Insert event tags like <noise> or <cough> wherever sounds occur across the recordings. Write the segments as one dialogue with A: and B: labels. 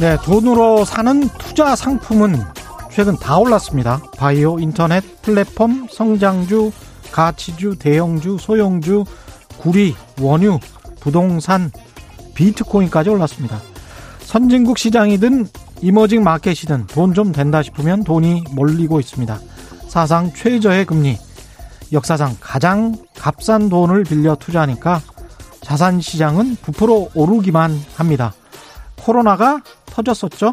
A: 네, 돈으로 사는 투자 상품은 최근 다 올랐습니다. 바이오, 인터넷, 플랫폼, 성장주, 가치주, 대형주, 소형주, 구리, 원유, 부동산, 비트코인까지 올랐습니다. 선진국 시장이든 이머징 마켓이든 돈 좀 된다 싶으면 돈이 몰리고 있습니다. 사상 최저의 금리, 역사상 가장 값싼 돈을 빌려 투자하니까 자산 시장은 부풀어 오르기만 합니다. 코로나가 터졌었죠.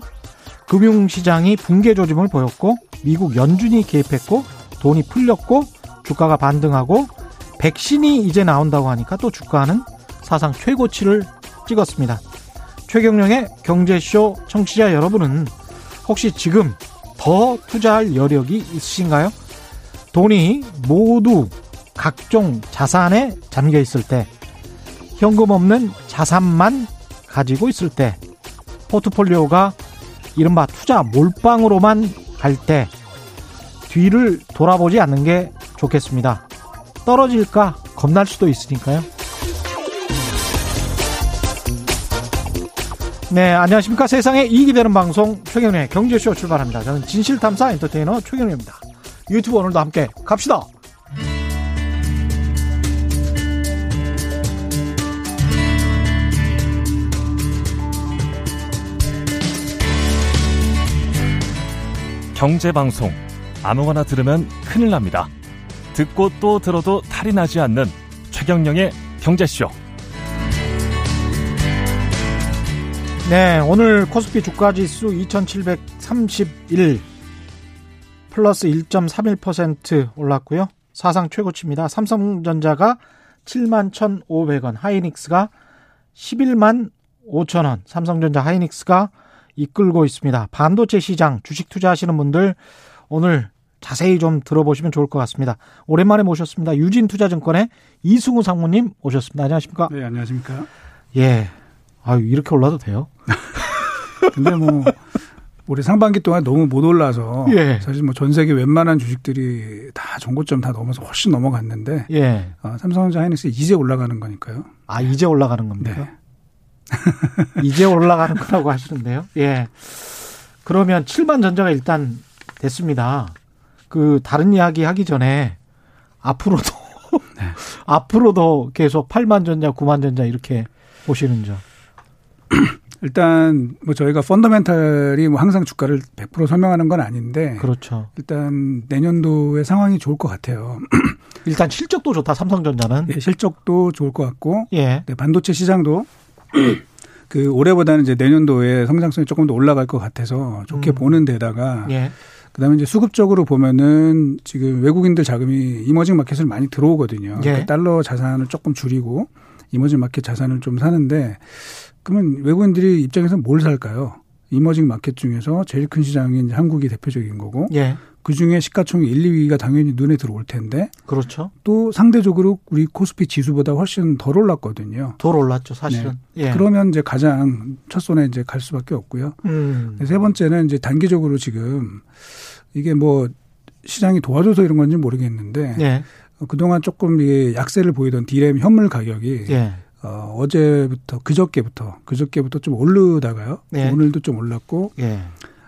A: 금융시장이 붕괴 조짐을 보였고 미국 연준이 개입했고 돈이 풀렸고 주가가 반등하고 백신이 이제 나온다고 하니까 또 주가는 사상 최고치를 찍었습니다. 최경령의 경제쇼 청취자 여러분은 혹시 지금 더 투자할 여력이 있으신가요? 돈이 모두 각종 자산에 잠겨 있을 때, 현금 없는 자산만 가지고 있을 때, 포트폴리오가 이른바 투자 몰빵으로만 갈 때, 뒤를 돌아보지 않는 게 좋겠습니다. 떨어질까 겁날 수도 있으니까요. 네, 안녕하십니까. 세상에 이익이 되는 방송 최경련의 경제쇼 출발합니다. 저는 진실탐사 엔터테이너 최경련입니다. 유튜브 오늘도 함께 갑시다.
B: 경제방송 아무거나 들으면 큰일 납니다. 듣고 또 들어도 탈이 나지 않는 최경령의 경제쇼.
A: 네, 오늘 코스피 주가 지수 2731 플러스 1.31% 올랐고요. 사상 최고치입니다. 삼성전자가 7만 1,500원, 하이닉스가 11만 5천원, 삼성전자 하이닉스가 이끌고 있습니다. 반도체 시장 주식 투자하시는 분들 오늘 자세히 좀 들어보시면 좋을 것 같습니다. 오랜만에 모셨습니다. 유진투자증권의 이승우 상무님 오셨습니다. 안녕하십니까?
C: 네, 안녕하십니까?
A: 예. 아유, 이렇게 올라도 돼요? <laughs>
C: 근데 뭐 올해 상반기 동안 너무 못 올라서 예. 사실 뭐 전 세계 웬만한 주식들이 다 정고점 다 넘어서 훨씬 넘어갔는데 예. 어, 삼성전자 하이닉스 이제 올라가는 거니까요.
A: 아 이제 올라가는 겁니까? 네. <laughs> 이제 올라가는 거라고 하시는데요. 예. 그러면 7만 전자가 일단 됐습니다. 그 다른 이야기 하기 전에 앞으로도 네. <laughs> 앞으로도 계속 8만 전자, 9만 전자 이렇게 보시는 점. <clears throat>
C: 일단 뭐 저희가 펀더멘탈이 뭐 항상 주가를 100% 설명하는 건 아닌데
A: 그렇죠.
C: 일단 내년도의 상황이 좋을 것 같아요. <clears throat>
A: 일단 실적도 좋다 삼성전자는.
C: 예, 실적도 좋을 것 같고 예. 네, 반도체 시장도 <clears throat> 그 올해보다는 이제 내년도에 성장성이 조금 더 올라갈 것 같아서 좋게 음. 보는 데다가 예. 그다음에 이제 수급적으로 보면은 지금 외국인들 자금이 이머징 마켓을 많이 들어오거든요. 예. 그러니까 달러 자산을 조금 줄이고 이머징 마켓 자산을 좀 사는데 그러면 외국인들이 입장에서 뭘 살까요? 이머징 마켓 중에서 제일 큰 시장인 한국이 대표적인 거고 예. 그 중에 시가총액 1, 2위가 당연히 눈에 들어올 텐데.
A: 그렇죠.
C: 또 상대적으로 우리 코스피 지수보다 훨씬 덜 올랐거든요.
A: 덜 올랐죠, 사실은.
C: 네. 예. 그러면 이제 가장 첫 손에 이제 갈 수밖에 없고요. 음. 세 번째는 이제 단기적으로 지금 이게 뭐 시장이 도와줘서 이런 건지 모르겠는데 예. 그동안 조금 이게 약세를 보이던 디램 현물 가격이 예. 어, 어제부터 그저께부터 그저께부터 좀 오르다가요. 예. 오늘도 좀 올랐고 예.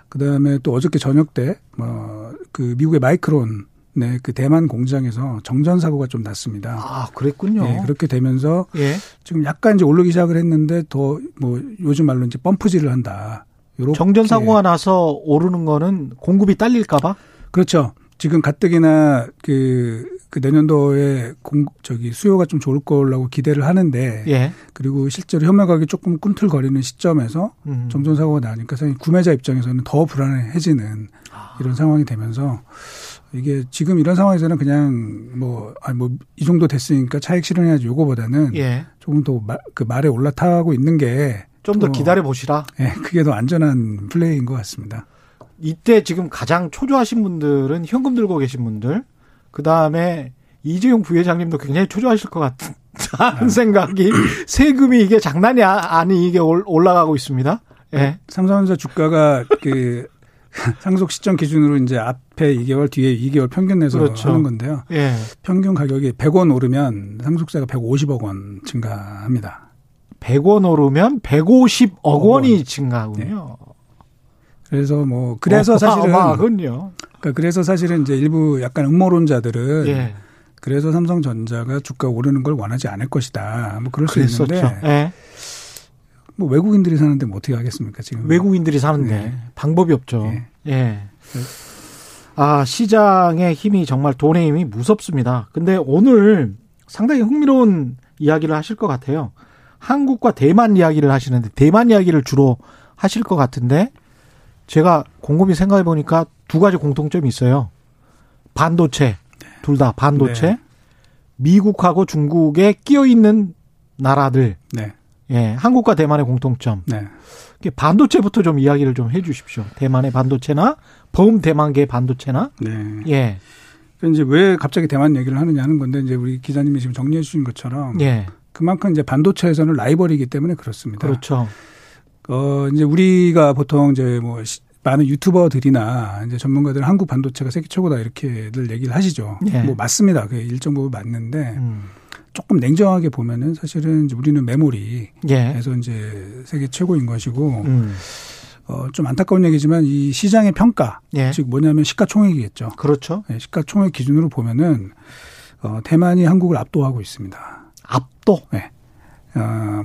C: 그다음에 또 어저께 저녁 때뭐그 미국의 마이크론 네, 그 대만 공장에서 정전 사고가 좀 났습니다.
A: 아, 그랬군요.
C: 네, 그렇게 되면서 예. 지금 약간 이제 오르기 시작을 했는데 더 뭐 요즘 말로 이제 펌프질을 한다.
A: 요렇게. 정전 사고가 나서 오르는 거는 공급이 딸릴까 봐?
C: 그렇죠. 지금 가뜩이나 그, 그 내년도에 공, 저기 수요가 좀 좋을 거라고 기대를 하는데. 예. 그리고 실제로 현물 가격이 조금 꿈틀거리는 시점에서 음. 정전사고가 나니까 구매자 입장에서는 더 불안해지는 아. 이런 상황이 되면서 이게 지금 이런 상황에서는 그냥 뭐, 아니 뭐, 이 정도 됐으니까 차익 실현해야지 요거보다는 예. 조금 더 그 말에 올라타고 있는 게
A: 좀 더 기다려 보시라.
C: 예, 네, 그게 더 안전한 플레이인 것 같습니다.
A: 이때 지금 가장 초조하신 분들은 현금 들고 계신 분들, 그 다음에 이재용 부회장님도 굉장히 초조하실 것 같은 네. <laughs> 생각이 세금이 이게 장난이 아, 아니 이게 올라가고 있습니다. 예. 네.
C: 삼성전자 주가가 그 <laughs> 상속 시점 기준으로 이제 앞에 2개월 뒤에 2개월 평균 내서 그렇죠. 하는 건데요. 예. 평균 가격이 100원 오르면 상속세가 150억 원 증가합니다.
A: 100원 오르면 150억 원이 증가하군요. 네.
C: 그래서 뭐 그래서 어, 사실은 그러니까 그래서 사실은 이제 일부 약간 음모론자들은 예. 그래서 삼성전자가 주가 오르는 걸 원하지 않을 것이다. 뭐 그럴 수 그랬었죠. 있는데 예. 뭐 외국인들이 사는데 뭐 어떻게 하겠습니까 지금?
A: 외국인들이 사는데 네. 방법이 없죠. 예. 예. 아 시장의 힘이 정말 돈의 힘이 무섭습니다. 근데 오늘 상당히 흥미로운 이야기를 하실 것 같아요. 한국과 대만 이야기를 하시는데 대만 이야기를 주로 하실 것 같은데 제가 곰곰이 생각해 보니까 두 가지 공통점이 있어요. 반도체 둘다 반도체 네. 미국하고 중국에 끼어 있는 나라들. 네. 예, 한국과 대만의 공통점. 네. 반도체부터 좀 이야기를 좀 해주십시오. 대만의 반도체나 범 대만계 반도체나. 네. 예.
C: 이제 왜 갑자기 대만 얘기를 하느냐 하는 건데 이제 우리 기자님이 지금 정리해 주신 것처럼 예. 그만큼 이제 반도체에서는 라이벌이기 때문에 그렇습니다.
A: 그렇죠.
C: 어 이제 우리가 보통 이제 뭐 많은 유튜버들이나 이제 전문가들 한국 반도체가 세계 최고다 이렇게들 얘기를 하시죠. 예. 뭐 맞습니다. 그 일정 부분 맞는데 음. 조금 냉정하게 보면은 사실은 이제 우리는 메모리 에서 예. 이제 세계 최고인 것이고 음. 어, 좀 안타까운 얘기지만 이 시장의 평가, 예. 즉 뭐냐면 시가총액이겠죠.
A: 그렇죠.
C: 네, 시가총액 기준으로 보면은 어, 대만이 한국을 압도하고 있습니다.
A: 압도?
C: 네. 어,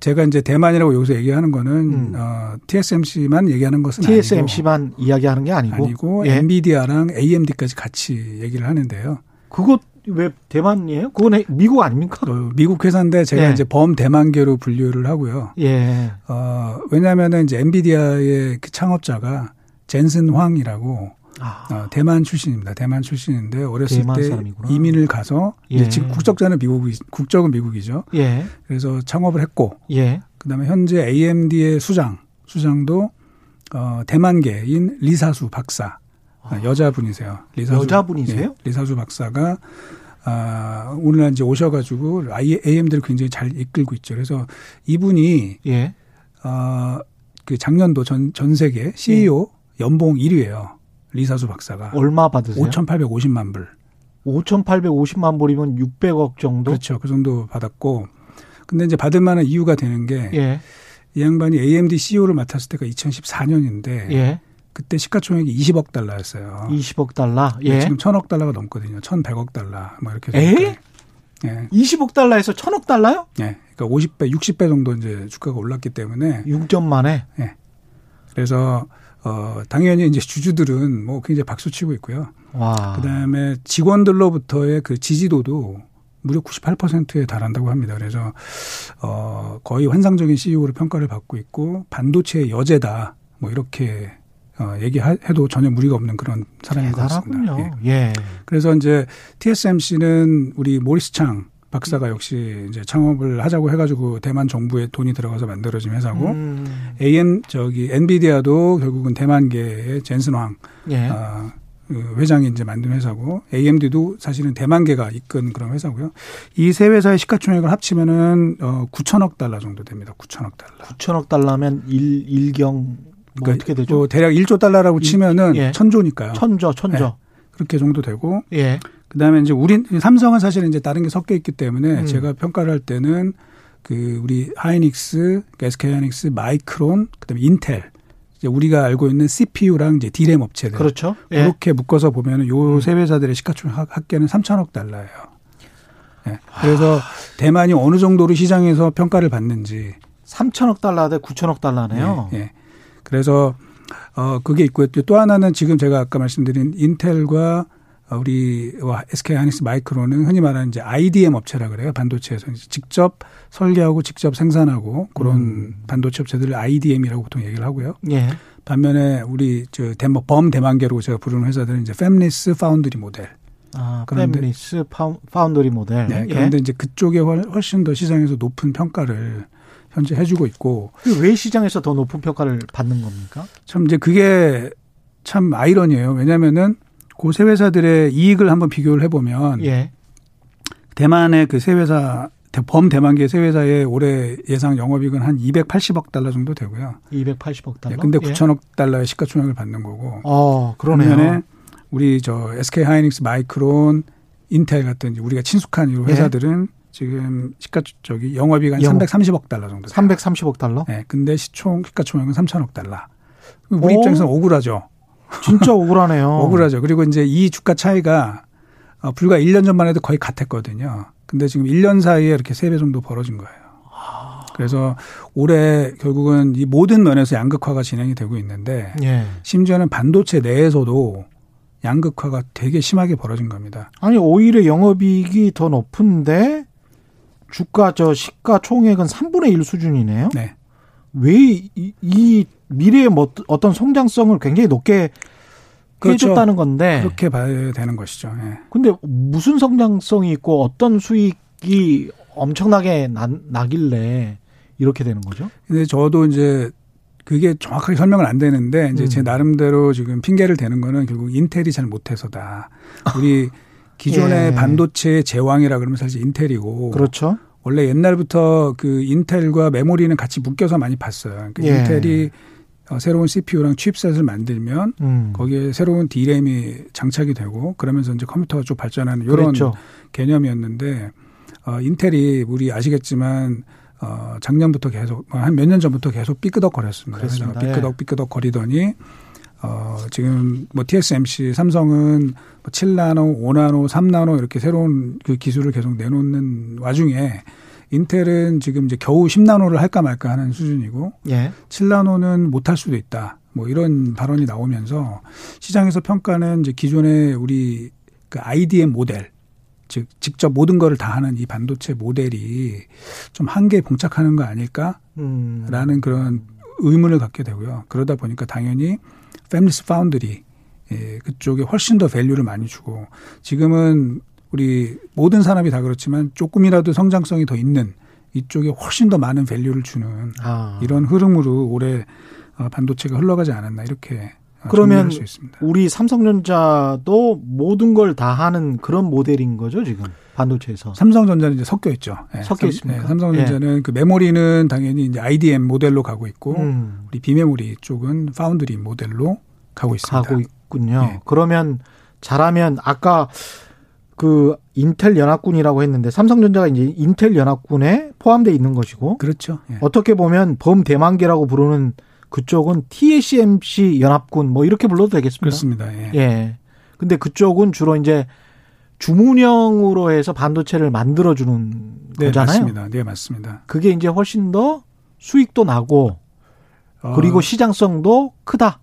C: 제가 이제 대만이라고 여기서 얘기하는 거는 음. 어, TSMC만 얘기하는 것은
A: TSMC만 아니고, 이야기하는 게 아니고
C: 아니고 예. 엔비디아랑 AMD까지 같이 얘기를 하는데요.
A: 그것 왜 대만이에요? 그건 미국 아닙니까?
C: 어, 미국 회사인데 제가 예. 이제 범 대만계로 분류를 하고요. 예. 어, 왜냐하면은 이제 엔비디아의 그 창업자가 젠슨 황이라고 아. 어, 대만 출신입니다. 대만 출신인데 어렸을 대만 때 사람이구나. 이민을 가서 예. 지금 국적자는 미국이 국적은 미국이죠. 예. 그래서 창업을 했고 예. 그다음에 현재 AMD의 수장 수장도 어, 대만계인 리사수 박사 아. 여자분이세요.
A: 리사수, 여자분이세요? 예,
C: 리사수 박사가 아, 오늘날 이제 오셔가지고 AM들을 굉장히 잘 이끌고 있죠. 그래서 이분이 예. 어, 그 작년도 전, 전 세계 CEO 예. 연봉 1위예요. 리사수 박사가.
A: 얼마 받으세요?
C: 5,850만 불.
A: 5,850만 불이면 600억 정도?
C: 그렇죠. 그 정도 받았고. 근데 이제 받을 만한 이유가 되는 게. 예. 이 양반이 AMD CEO를 맡았을 때가 2014년인데. 예. 그때 시가총액이 20억 달러였어요.
A: 20억 달러? 예.
C: 지금 1000억 달러가 넘거든요. 1100억 달러. 뭐 이렇게.
A: 에? 예. 20억 달러에서 1000억 달러요?
C: 예. 그러니까 50배, 60배 정도 이제 주가가 올랐기 때문에.
A: 6점 만에?
C: 예. 그래서 어, 당연히 이제 주주들은 뭐 굉장히 박수 치고 있고요. 와. 그 다음에 직원들로부터의 그 지지도도 무려 98%에 달한다고 합니다. 그래서 어, 거의 환상적인 CEO로 평가를 받고 있고 반도체의 여제다. 뭐 이렇게 어, 얘기해도 전혀 무리가 없는 그런 사람인 것 같습니다.
A: 예. 예.
C: 그래서 이제 TSMC는 우리 모리스 창 박사가 역시 이제 창업을 하자고 해가지고 대만 정부에 돈이 들어가서 만들어진 회사고 음. AM 저기 엔비디아도 결국은 대만계의 젠슨 황 예. 어, 그 회장이 이제 만든 회사고 AMD도 사실은 대만계가 이끈 그런 회사고요. 이 세 회사의 시가총액을 합치면은 어 9천억 달러 정도 됩니다. 9천억 달러.
A: 9천억 달러면 일 일경 뭐 그러니까 어떻게 되죠? 뭐
C: 대략 1조 달러라고 치면은 예. 천조니까요.
A: 천조, 천조. 네.
C: 그렇게 정도 되고. 예. 그다음에 이제 우리 삼성은 사실은 이제 다른 게 섞여 있기 때문에 음. 제가 평가를 할 때는 그 우리 하이닉스, SK 하이닉스, 마이크론, 그다음에 인텔 이제 우리가 알고 있는 CPU랑 이제 디램 업체들
A: 그렇죠.
C: 예. 그렇게 묶어서 보면은 요세 음. 회사들의 시가총액 합계는 3천억 달러예요. 네. 그래서 아. 대만이 어느 정도로 시장에서 평가를 받는지
A: 3천억 달러 대 9천억 달러네요.
C: 네. 네. 그래서 어 그게 있고요. 또 하나는 지금 제가 아까 말씀드린 인텔과 우리 SK 하이닉스 마이크로는 흔히 말하는 이제 IDM 업체라 그래요. 반도체에서 직접 설계하고 직접 생산하고 그런 음. 반도체 업체들을 IDM이라고 보통 얘기를 하고요. 예. 반면에 우리 저 대모 범 대만계로 제가 부르는 회사들은 이제 fabless foundry 모델.
A: 아, fabless foundry 모델.
C: 네. 예. 그런데 이제 그쪽에 훨씬 더 시장에서 높은 평가를 현재 해주고 있고.
A: 왜 시장에서 더 높은 평가를 받는 겁니까?
C: 참 이제 그게 참 아이러니예요. 왜냐면은 그세 회사들의 이익을 한번 비교를 해보면 예. 대만의 그 세 회사 범 대만계 세 회사의 올해 예상 영업이익은 한 280억 달러 정도 되고요.
A: 280억 달러.
C: 예, 근데 9천억 달러의 시가총액을 받는 거고.
A: 어, 그러네요.
C: 우리 저 SK 하이닉스, 마이크론, 인텔 같은 우리가 친숙한 이 예. 회사들은 예. 지금 시가 저기 영업이익 한 영업. 330억 달러 정도.
A: 돼요. 330억 달러?
C: 네. 근데 시총 시가총액은 3천억 달러. 우리 오. 입장에서는 억울하죠.
A: 진짜 억울하네요. <laughs>
C: 억울하죠. 그리고 이제 이 주가 차이가 어, 불과 1년 전만 해도 거의 같았거든요. 근데 지금 1년 사이에 이렇게 3배 정도 벌어진 거예요. 그래서 올해 결국은 이 모든 면에서 양극화가 진행이 되고 있는데 예. 심지어는 반도체 내에서도 양극화가 되게 심하게 벌어진 겁니다.
A: 아니 오히려 영업이익이 더 높은데 주가 저 시가 총액은 3분의 1 수준이네요. 네. 왜이 이 미래의 뭐 어떤 성장성을 굉장히 높게 그렇죠. 해줬다는 건데
C: 그렇게 봐야 되는 것이죠. 예.
A: 근데 무슨 성장성이 있고 어떤 수익이 엄청나게 나, 나길래 이렇게 되는 거죠?
C: 근데 저도 이제 그게 정확하게 설명은 안 되는데 이제 음. 제 나름대로 지금 핑계를 대는 거는 결국 인텔이 잘 못해서다. <laughs> 우리 기존의 예. 반도체 제왕이라 그러면 사실 인텔이고
A: 그렇죠.
C: 원래 옛날부터 그 인텔과 메모리는 같이 묶여서 많이 봤어요. 그러니까 예. 인텔이 어, 새로운 CPU랑 칩셋을 만들면 음. 거기에 새로운 D램이 장착이 되고 그러면서 이제 컴퓨터가 좀 발전하는 이런 그렇죠. 개념이었는데 어, 인텔이 우리 아시겠지만 어, 작년부터 계속 한 몇 년 전부터 계속 삐끄덕거렸습니다. 그래서 삐끄덕 예. 삐끄덕 거리더니 어, 지금 뭐 TSMC 삼성은 뭐 7나노, 5나노, 3나노 이렇게 새로운 그 기술을 계속 내놓는 와중에 인텔은 지금 이제 겨우 10나노를 할까 말까 하는 수준이고 예. 7나노는 못 할 수도 있다. 뭐 이런 발언이 나오면서 시장에서 평가는 이제 기존의 우리 그 IDM 모델 즉 직접 모든 거를 다 하는 이 반도체 모델이 좀 한계에 봉착하는 거 아닐까라는 음. 그런 의문을 갖게 되고요. 그러다 보니까 당연히 fabless foundry 예, 그쪽에 훨씬 더 value를 많이 주고 지금은 우리 모든 산업이 다 그렇지만 조금이라도 성장성이 더 있는 이쪽에 훨씬 더 많은 value를 주는 아. 이런 흐름으로 올해 어, 반도체가 흘러가지 않았나 이렇게
A: 어, 그러면 우리 삼성전자도 모든 걸 다 하는 그런 모델인 거죠 지금 반도체에서
C: 삼성전자는 이제 섞여 있죠.
A: 네, 섞여 있습니다.
C: 네, 삼성전자는 네. 그 메모리는 당연히 이제 IDM 모델로 가고 있고 음. 우리 비메모리 쪽은 파운드리 모델로 가고 있습니다.
A: 가고 있군요. 네. 그러면 잘하면 아까 그 인텔 연합군이라고 했는데 삼성전자가 이제 인텔 연합군에 포함되어 있는 것이고
C: 그렇죠.
A: 예. 어떻게 보면 범대만계라고 부르는 그쪽은 TSMC 연합군 뭐 이렇게 불러도 되겠습니다.
C: 그렇습니다. 예.
A: 예. 근데 그쪽은 주로 이제 주문형으로 해서 반도체를 만들어 주는 네, 거잖아요.
C: 맞습니다. 네, 맞습니다.
A: 그게 이제 훨씬 더 수익도 나고 어. 그리고 어. 시장성도 크다.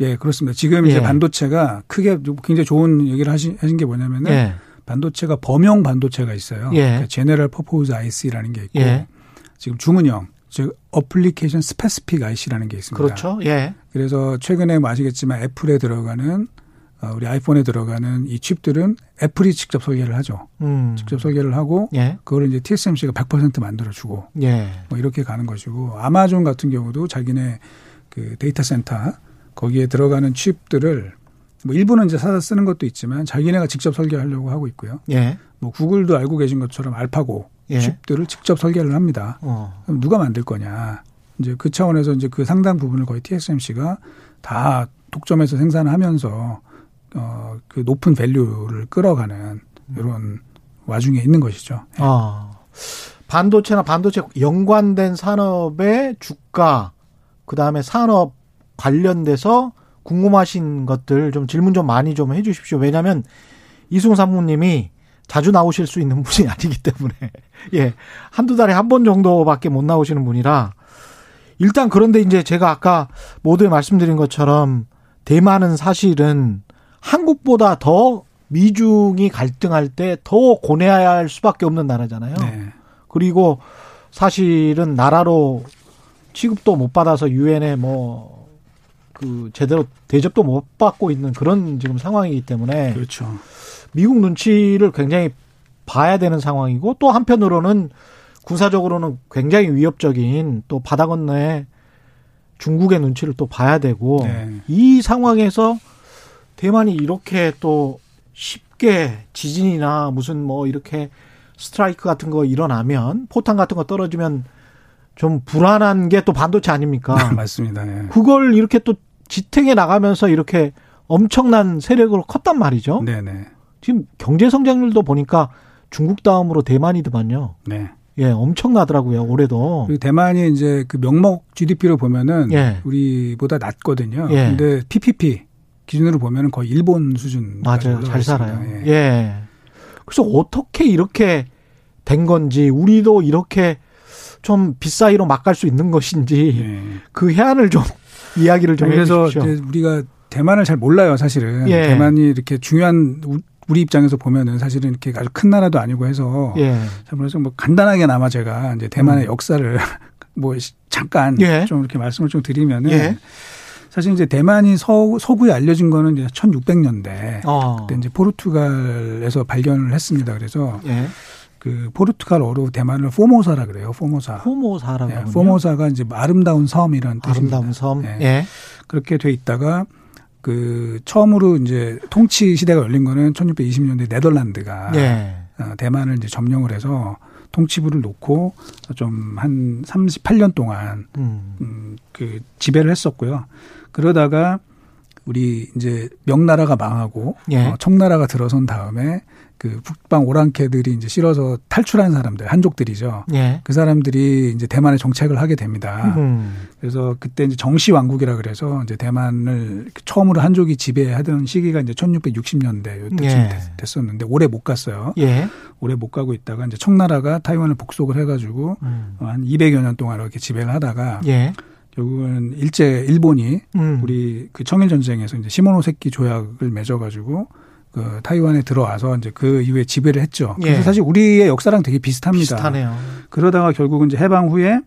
C: 예, 그렇습니다. 지금 이제 예. 반도체가 크게 굉장히 좋은 얘기를 하신, 하신 게 뭐냐면은 예. 반도체가 범용 반도체가 있어요. 예. 그러니까 제네럴 퍼포즈 IC라는 게 있고 예. 지금 주문형 즉 application specific IC라는 게 있습니다.
A: 그렇죠. 예.
C: 그래서 최근에 뭐 아시겠지만 애플에 들어가는 어, 우리 아이폰에 들어가는 이 칩들은 애플이 직접 설계를 하죠. 음. 직접 설계를 하고 예. 그걸 이제 TSMC가 100% 만들어주고 예. 뭐 이렇게 가는 것이고 아마존 같은 경우도 자기네 그 데이터 센터 거기에 들어가는 칩들을 뭐 일부는 이제 사서 쓰는 것도 있지만 자기네가 직접 설계하려고 하고 있고요. 예. 뭐 구글도 알고 계신 것처럼 알파고 예. 칩들을 직접 설계를 합니다. 어. 그럼 누가 만들 거냐? 이제 그 차원에서 이제 그 상당 부분을 거의 TSMC가 다 독점해서 생산하면서 어, 그 높은 밸류를 끌어가는 이런 와중에 있는 것이죠.
A: 예. 아. 반도체나 반도체 연관된 산업의 주가, 그 다음에 산업 관련돼서 궁금하신 것들 좀 질문 좀 많이 좀 해주십시오. 왜냐하면 이승우 사무님이 자주 나오실 수 있는 <laughs> 분이 아니기 때문에 <laughs> 예 한두 달에 한 번 정도밖에 못 나오시는 분이라 일단 그런데 이제 제가 아까 모두에 말씀드린 것처럼 대만은 사실은 한국보다 더 미중이 갈등할 때 더 고뇌할 수밖에 없는 나라잖아요. 네. 그리고 사실은 나라로 취급도 못 받아서 유엔에 뭐 그 제대로 대접도 못 받고 있는 그런 지금 상황이기 때문에
C: 그렇죠.
A: 미국 눈치를 굉장히 봐야 되는 상황이고 또 한편으로는 군사적으로는 굉장히 위협적인 또 바다 건너에 중국의 눈치를 또 봐야 되고 네. 이 상황에서 대만이 이렇게 또 쉽게 지진이나 무슨 뭐 이렇게 스트라이크 같은 거 일어나면 포탄 같은 거 떨어지면 좀 불안한 게 또 반도체 아닙니까?
C: 맞습니다. 네.
A: 그걸 이렇게 또 지탱해 나가면서 이렇게 엄청난 세력으로 컸단 말이죠.
C: 네네.
A: 지금 경제 성장률도 보니까 중국 다음으로 대만이더만요.
C: 네.
A: 예, 엄청나더라고요, 올해도.
C: 대만이 이제 그 명목 GDP로 보면은 예. 우리보다 낮거든요. 예. 근데 PPP 기준으로 보면은 거의 일본 수준.
A: 맞아요. 잘 살아요. 예. 예. 그래서 어떻게 이렇게 된 건지, 우리도 이렇게 좀 빗사이로 막 갈 수 있는 것인지, 예. 그 해안을 좀 <laughs> 이야기를 좀
C: 그래서. 우리가 대만을 잘 몰라요, 사실은. 예. 대만이 이렇게 중요한 우리 입장에서 보면은 사실은 이렇게 아주 큰 나라도 아니고 해서 예. 그래서 뭐 간단하게나마 제가 이제 대만의 음. 역사를 <laughs> 뭐 잠깐 예. 좀 이렇게 말씀을 좀 드리면은 예. 사실 이제 대만이 서, 서구에 알려진 거는 이제 1600년대 어. 그때 이제 포르투갈에서 발견을 했습니다. 그래서 예. 그 포르투갈어로 대만을 포모사라 그래요. 포모사.
A: 포모사라고.
C: 네, 포모사가 이제 아름다운 섬이라는 뜻입니다.
A: 아름다운 섬. 네. 예.
C: 그렇게 돼 있다가 그 처음으로 이제 통치 시대가 열린 거는 1620년대 네덜란드가 예. 어, 대만을 이제 점령을 해서 통치부를 놓고 좀 한 38년 동안 음. 음, 그 지배를 했었고요. 그러다가 우리 이제 명나라가 망하고 예. 어, 청나라가 들어선 다음에 그 북방 오랑캐들이 이제 실어서 탈출한 사람들 한족들이죠. 예. 그 사람들이 이제 대만에 정착을 하게 됩니다. 음. 그래서 그때 이제 정시 왕국이라 그래서 이제 대만을 처음으로 한족이 지배하던 시기가 이제 1660년대 요때쯤 예. 됐었는데 오래 못 갔어요. 예. 오래 못 가고 있다가 이제 청나라가 타이완을 복속을 해가지고 음. 한 200여 년 동안 이렇게 지배를 하다가 예. 결국은 일제 일본이 음. 우리 그 청일 전쟁에서 이제 시모노세키 조약을 맺어가지고 그 타이완에 들어와서 이제 그 이후에 지배를 했죠. 그래서 예. 사실 우리의 역사랑 되게 비슷합니다.
A: 비슷하네요.
C: 그러다가 결국은 이제 해방 후에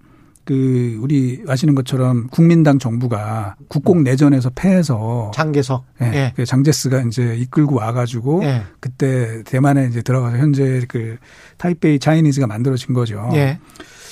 C: 그 우리 아시는 것처럼 국민당 정부가 국공 내전에서 패해서
A: 장개석
C: 예, 예. 그 장제스가 이제 이끌고 와가지고 예. 그때 대만에 이제 들어가서 현재 그 타이페이 차이니즈가 만들어진 거죠. 예.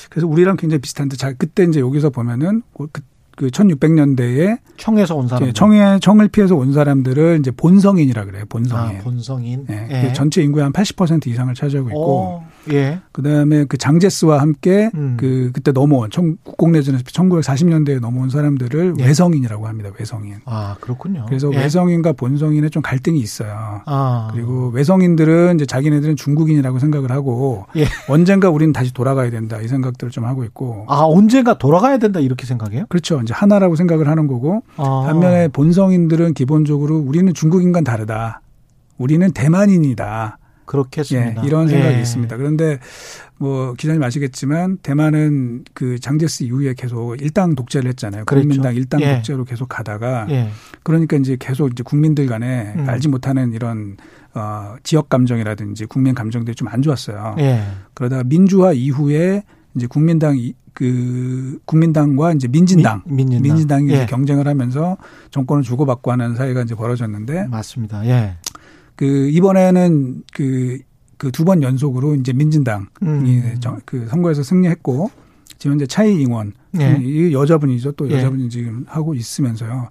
C: 그래서 우리랑 굉장히 비슷한데 자 그때 이제 여기서 보면은 그 그 1600년대에
A: 청에서 온 사람
C: 청에 청을 피해서 온 사람들을 이제 본성인이라 그래요. 본성인.
A: 아, 본성인.
C: 네. 예. 전체 인구의 한 80% 이상을 차지하고 있고. 오, 예. 그다음에 그 장제스와 함께 음. 그 그때 넘어온 청 국공내전에서 1940년대에 넘어온 사람들을 예. 외성인이라고 합니다. 외성인.
A: 아, 그렇군요.
C: 그래서 예. 외성인과 본성인의 좀 갈등이 있어요. 아. 그리고 외성인들은 이제 자기네들은 중국인이라고 생각을 하고 예. 언젠가 우리는 다시 돌아가야 된다. 이 생각들을 좀 하고 있고.
A: 아, 언젠가 돌아가야 된다 이렇게 생각해요?
C: 그렇죠. 이제 하나라고 생각을 하는 거고 아. 반면에 본성인들은 기본적으로 우리는 중국인과 다르다. 우리는 대만인이다.
A: 그렇겠습니다.
C: 예, 이런 생각이 예. 있습니다. 그런데 뭐 기자님 아시겠지만 대만은 그 장제스 이후에 계속 일당 독재를 했잖아요. 그렇죠. 국민당 일당 예. 독재로 계속 가다가 예. 그러니까 이제 계속 이제 국민들 간에 음. 알지 못하는 이런 어 지역 감정이라든지 국민 감정들이 좀 안 좋았어요. 예. 그러다가 민주화 이후에 이제 국민당 그 국민당과 이제 민진당, 민, 진당 민진당이 예. 경쟁을 하면서 정권을 주고받고 하는 사회가 이제 벌어졌는데
A: 맞습니다. 예.
C: 그 이번에는 그 그 두 번 연속으로 이제 민진당이 음. 그 선거에서 승리했고 지금 현재 차이 잉원 예. 이 여자분이죠 또 예. 여자분이 예. 지금 하고 있으면서요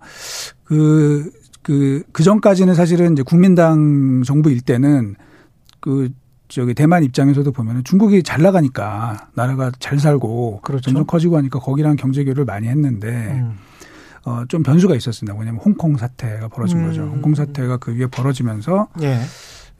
C: 그 그, 그 전까지는 사실은 이제 국민당 정부 일 때는 그 저기 대만 입장에서도 보면은 중국이 잘 나가니까 나라가 잘 살고 그렇죠. 점점 커지고 하니까 거기랑 경제 교류를 많이 했는데 음. 어, 좀 변수가 있었습니다. 왜냐하면 홍콩 사태가 벌어진 음. 거죠. 홍콩 사태가 그 위에 벌어지면서 예.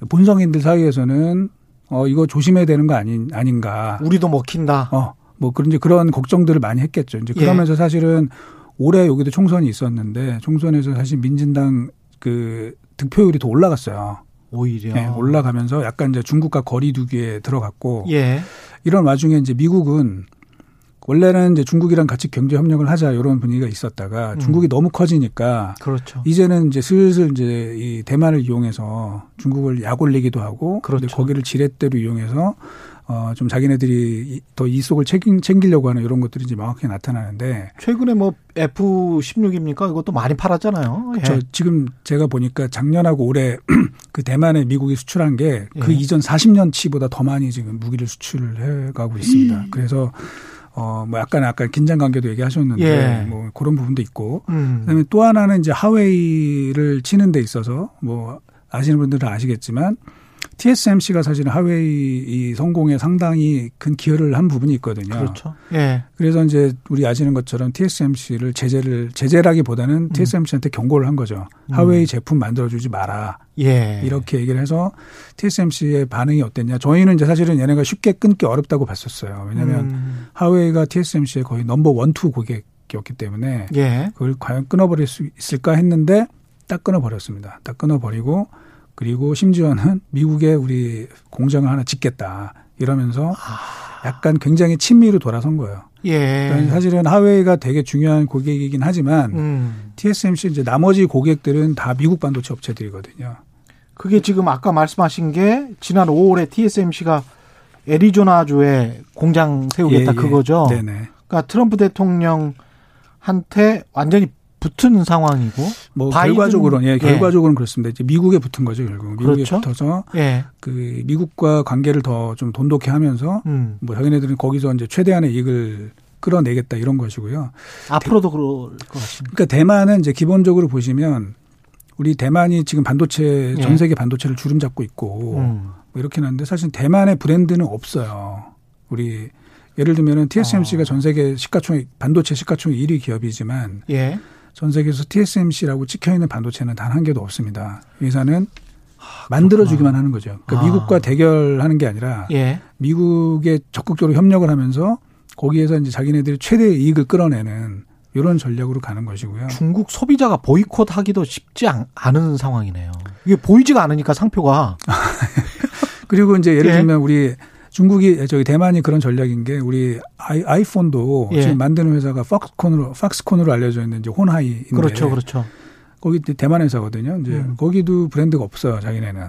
C: 본성인들 사이에서는 어, 이거 조심해야 되는 거 아닌, 아닌가.
A: 우리도 먹힌다.
C: 어, 뭐 그런 이제 그런 걱정들을 많이 했겠죠. 이제 예. 그러면서 예. 사실은 올해 여기도 총선이 있었는데 총선에서 사실 민진당 그 득표율이 더 올라갔어요.
A: 오히려
C: 네, 올라가면서 약간 이제 중국과 거리두기에 들어갔고 예. 이런 와중에 이제 미국은 원래는 이제 중국이랑 같이 경제 협력을 하자 이런 분위기가 있었다가 음. 중국이 너무 커지니까
A: 그렇죠.
C: 이제는 이제 슬슬 이제 이 대만을 이용해서 중국을 약 올리기도 하고 그렇죠. 거기를 지렛대로 이용해서 어, 좀 자기네들이 더 이속을 챙기, 챙기려고 하는 이런 것들이 이제 명확히 나타나는데.
A: 최근에 뭐 F16입니까? 이것도 많이 팔았잖아요.
C: 그렇죠. 예. 지금 제가 보니까 작년하고 올해 <clears throat> 그 대만에 미국이 수출한 게그 예. 이전 40년치보다 더 많이 지금 무기를 수출을 해 가고 있습니다. 음. 그래서 어, 뭐 약간 아까 긴장 관계도 얘기하셨는데 예. 뭐 그런 부분도 있고. 음. 그다음에 또 하나는 이제 하웨이를 치는 데 있어서 뭐 아시는 분들은 아시겠지만 TSMC가 사실은 하웨이 이 성공에 상당히 큰 기여를 한 부분이 있거든요.
A: 그렇죠. 예.
C: 그래서 이제 우리 아시는 것처럼 TSMC를 제재를 제재라기보다는 음. TSMC한테 경고를 한 거죠. 음. 하웨이 제품 만들어 주지 마라. 예. 이렇게 얘기를 해서 TSMC의 반응이 어땠냐? 저희는 이제 사실은 얘네가 쉽게 끊기 어렵다고 봤었어요. 왜냐하면 음. 하웨이가 TSMC의 거의 넘버 원투 고객이었기 때문에 예. 그걸 과연 끊어버릴 수 있을까 했는데 딱 끊어버렸습니다. 딱 끊어버리고 그리고 심지어는 미국에 우리 공장을 하나 짓겠다 이러면서 아. 약간 굉장히 친미로 돌아선 거예요. 예. 그러니까 사실은 하웨이가 되게 중요한 고객이긴 하지만 음. TSMC 이제 나머지 고객들은 다 미국 반도체 업체들이거든요.
A: 그게 지금 아까 말씀하신 게 지난 5월에 TSMC가 애리조나주에 공장 세우겠다 예, 예. 그거죠. 네네. 그러니까 트럼프 대통령한테 완전히 붙은 상황이고
C: 뭐 결과적으로는 예, 예, 결과적으로는 그렇습니다. 이제 미국에 붙은 거죠 결국 미국에 그렇죠? 붙어서 예. 그 미국과 관계를 더 좀 돈독해 하면서 음. 뭐 자기네들은 거기서 이제 최대한의 이익을 끌어내겠다 이런 것이고요.
A: 앞으로도 그럴 것 같습니다.
C: 그러니까 대만은 이제 기본적으로 보시면 우리 대만이 지금 반도체 전 예. 세계 반도체를 주름 잡고 있고 음. 뭐 이렇게 하는데 사실 대만의 브랜드는 없어요. 우리 예를 들면은 TSMC가 어. 전 세계 시가총액 반도체 시가총액 1위 기업이지만 예. 전 세계에서 TSMC라고 찍혀 있는 반도체는 단 한 개도 없습니다. 회사는 아, 만들어주기만 하는 거죠. 그러니까 아. 미국과 대결하는 게 아니라 예. 미국에 적극적으로 협력을 하면서 거기에서 이제 자기네들이 최대 이익을 끌어내는 이런 전략으로 가는 것이고요.
A: 중국 소비자가 보이콧 하기도 쉽지 않 은 상황이네요. 이게 보이지가 않으니까 상표가. <laughs>
C: 그리고 이제 예를 예. 들면 우리 중국이 저기 대만이 그런 전략인 게 우리 아이, 아이폰도 예. 지금 만드는 회사가 팍스콘으로 팍스콘으로 알려져 있는 이제 혼하이인데
A: 그렇죠, 그렇죠.
C: 거기 대만 회사거든요. 이제 음. 거기도 브랜드가 없어요, 자기네는.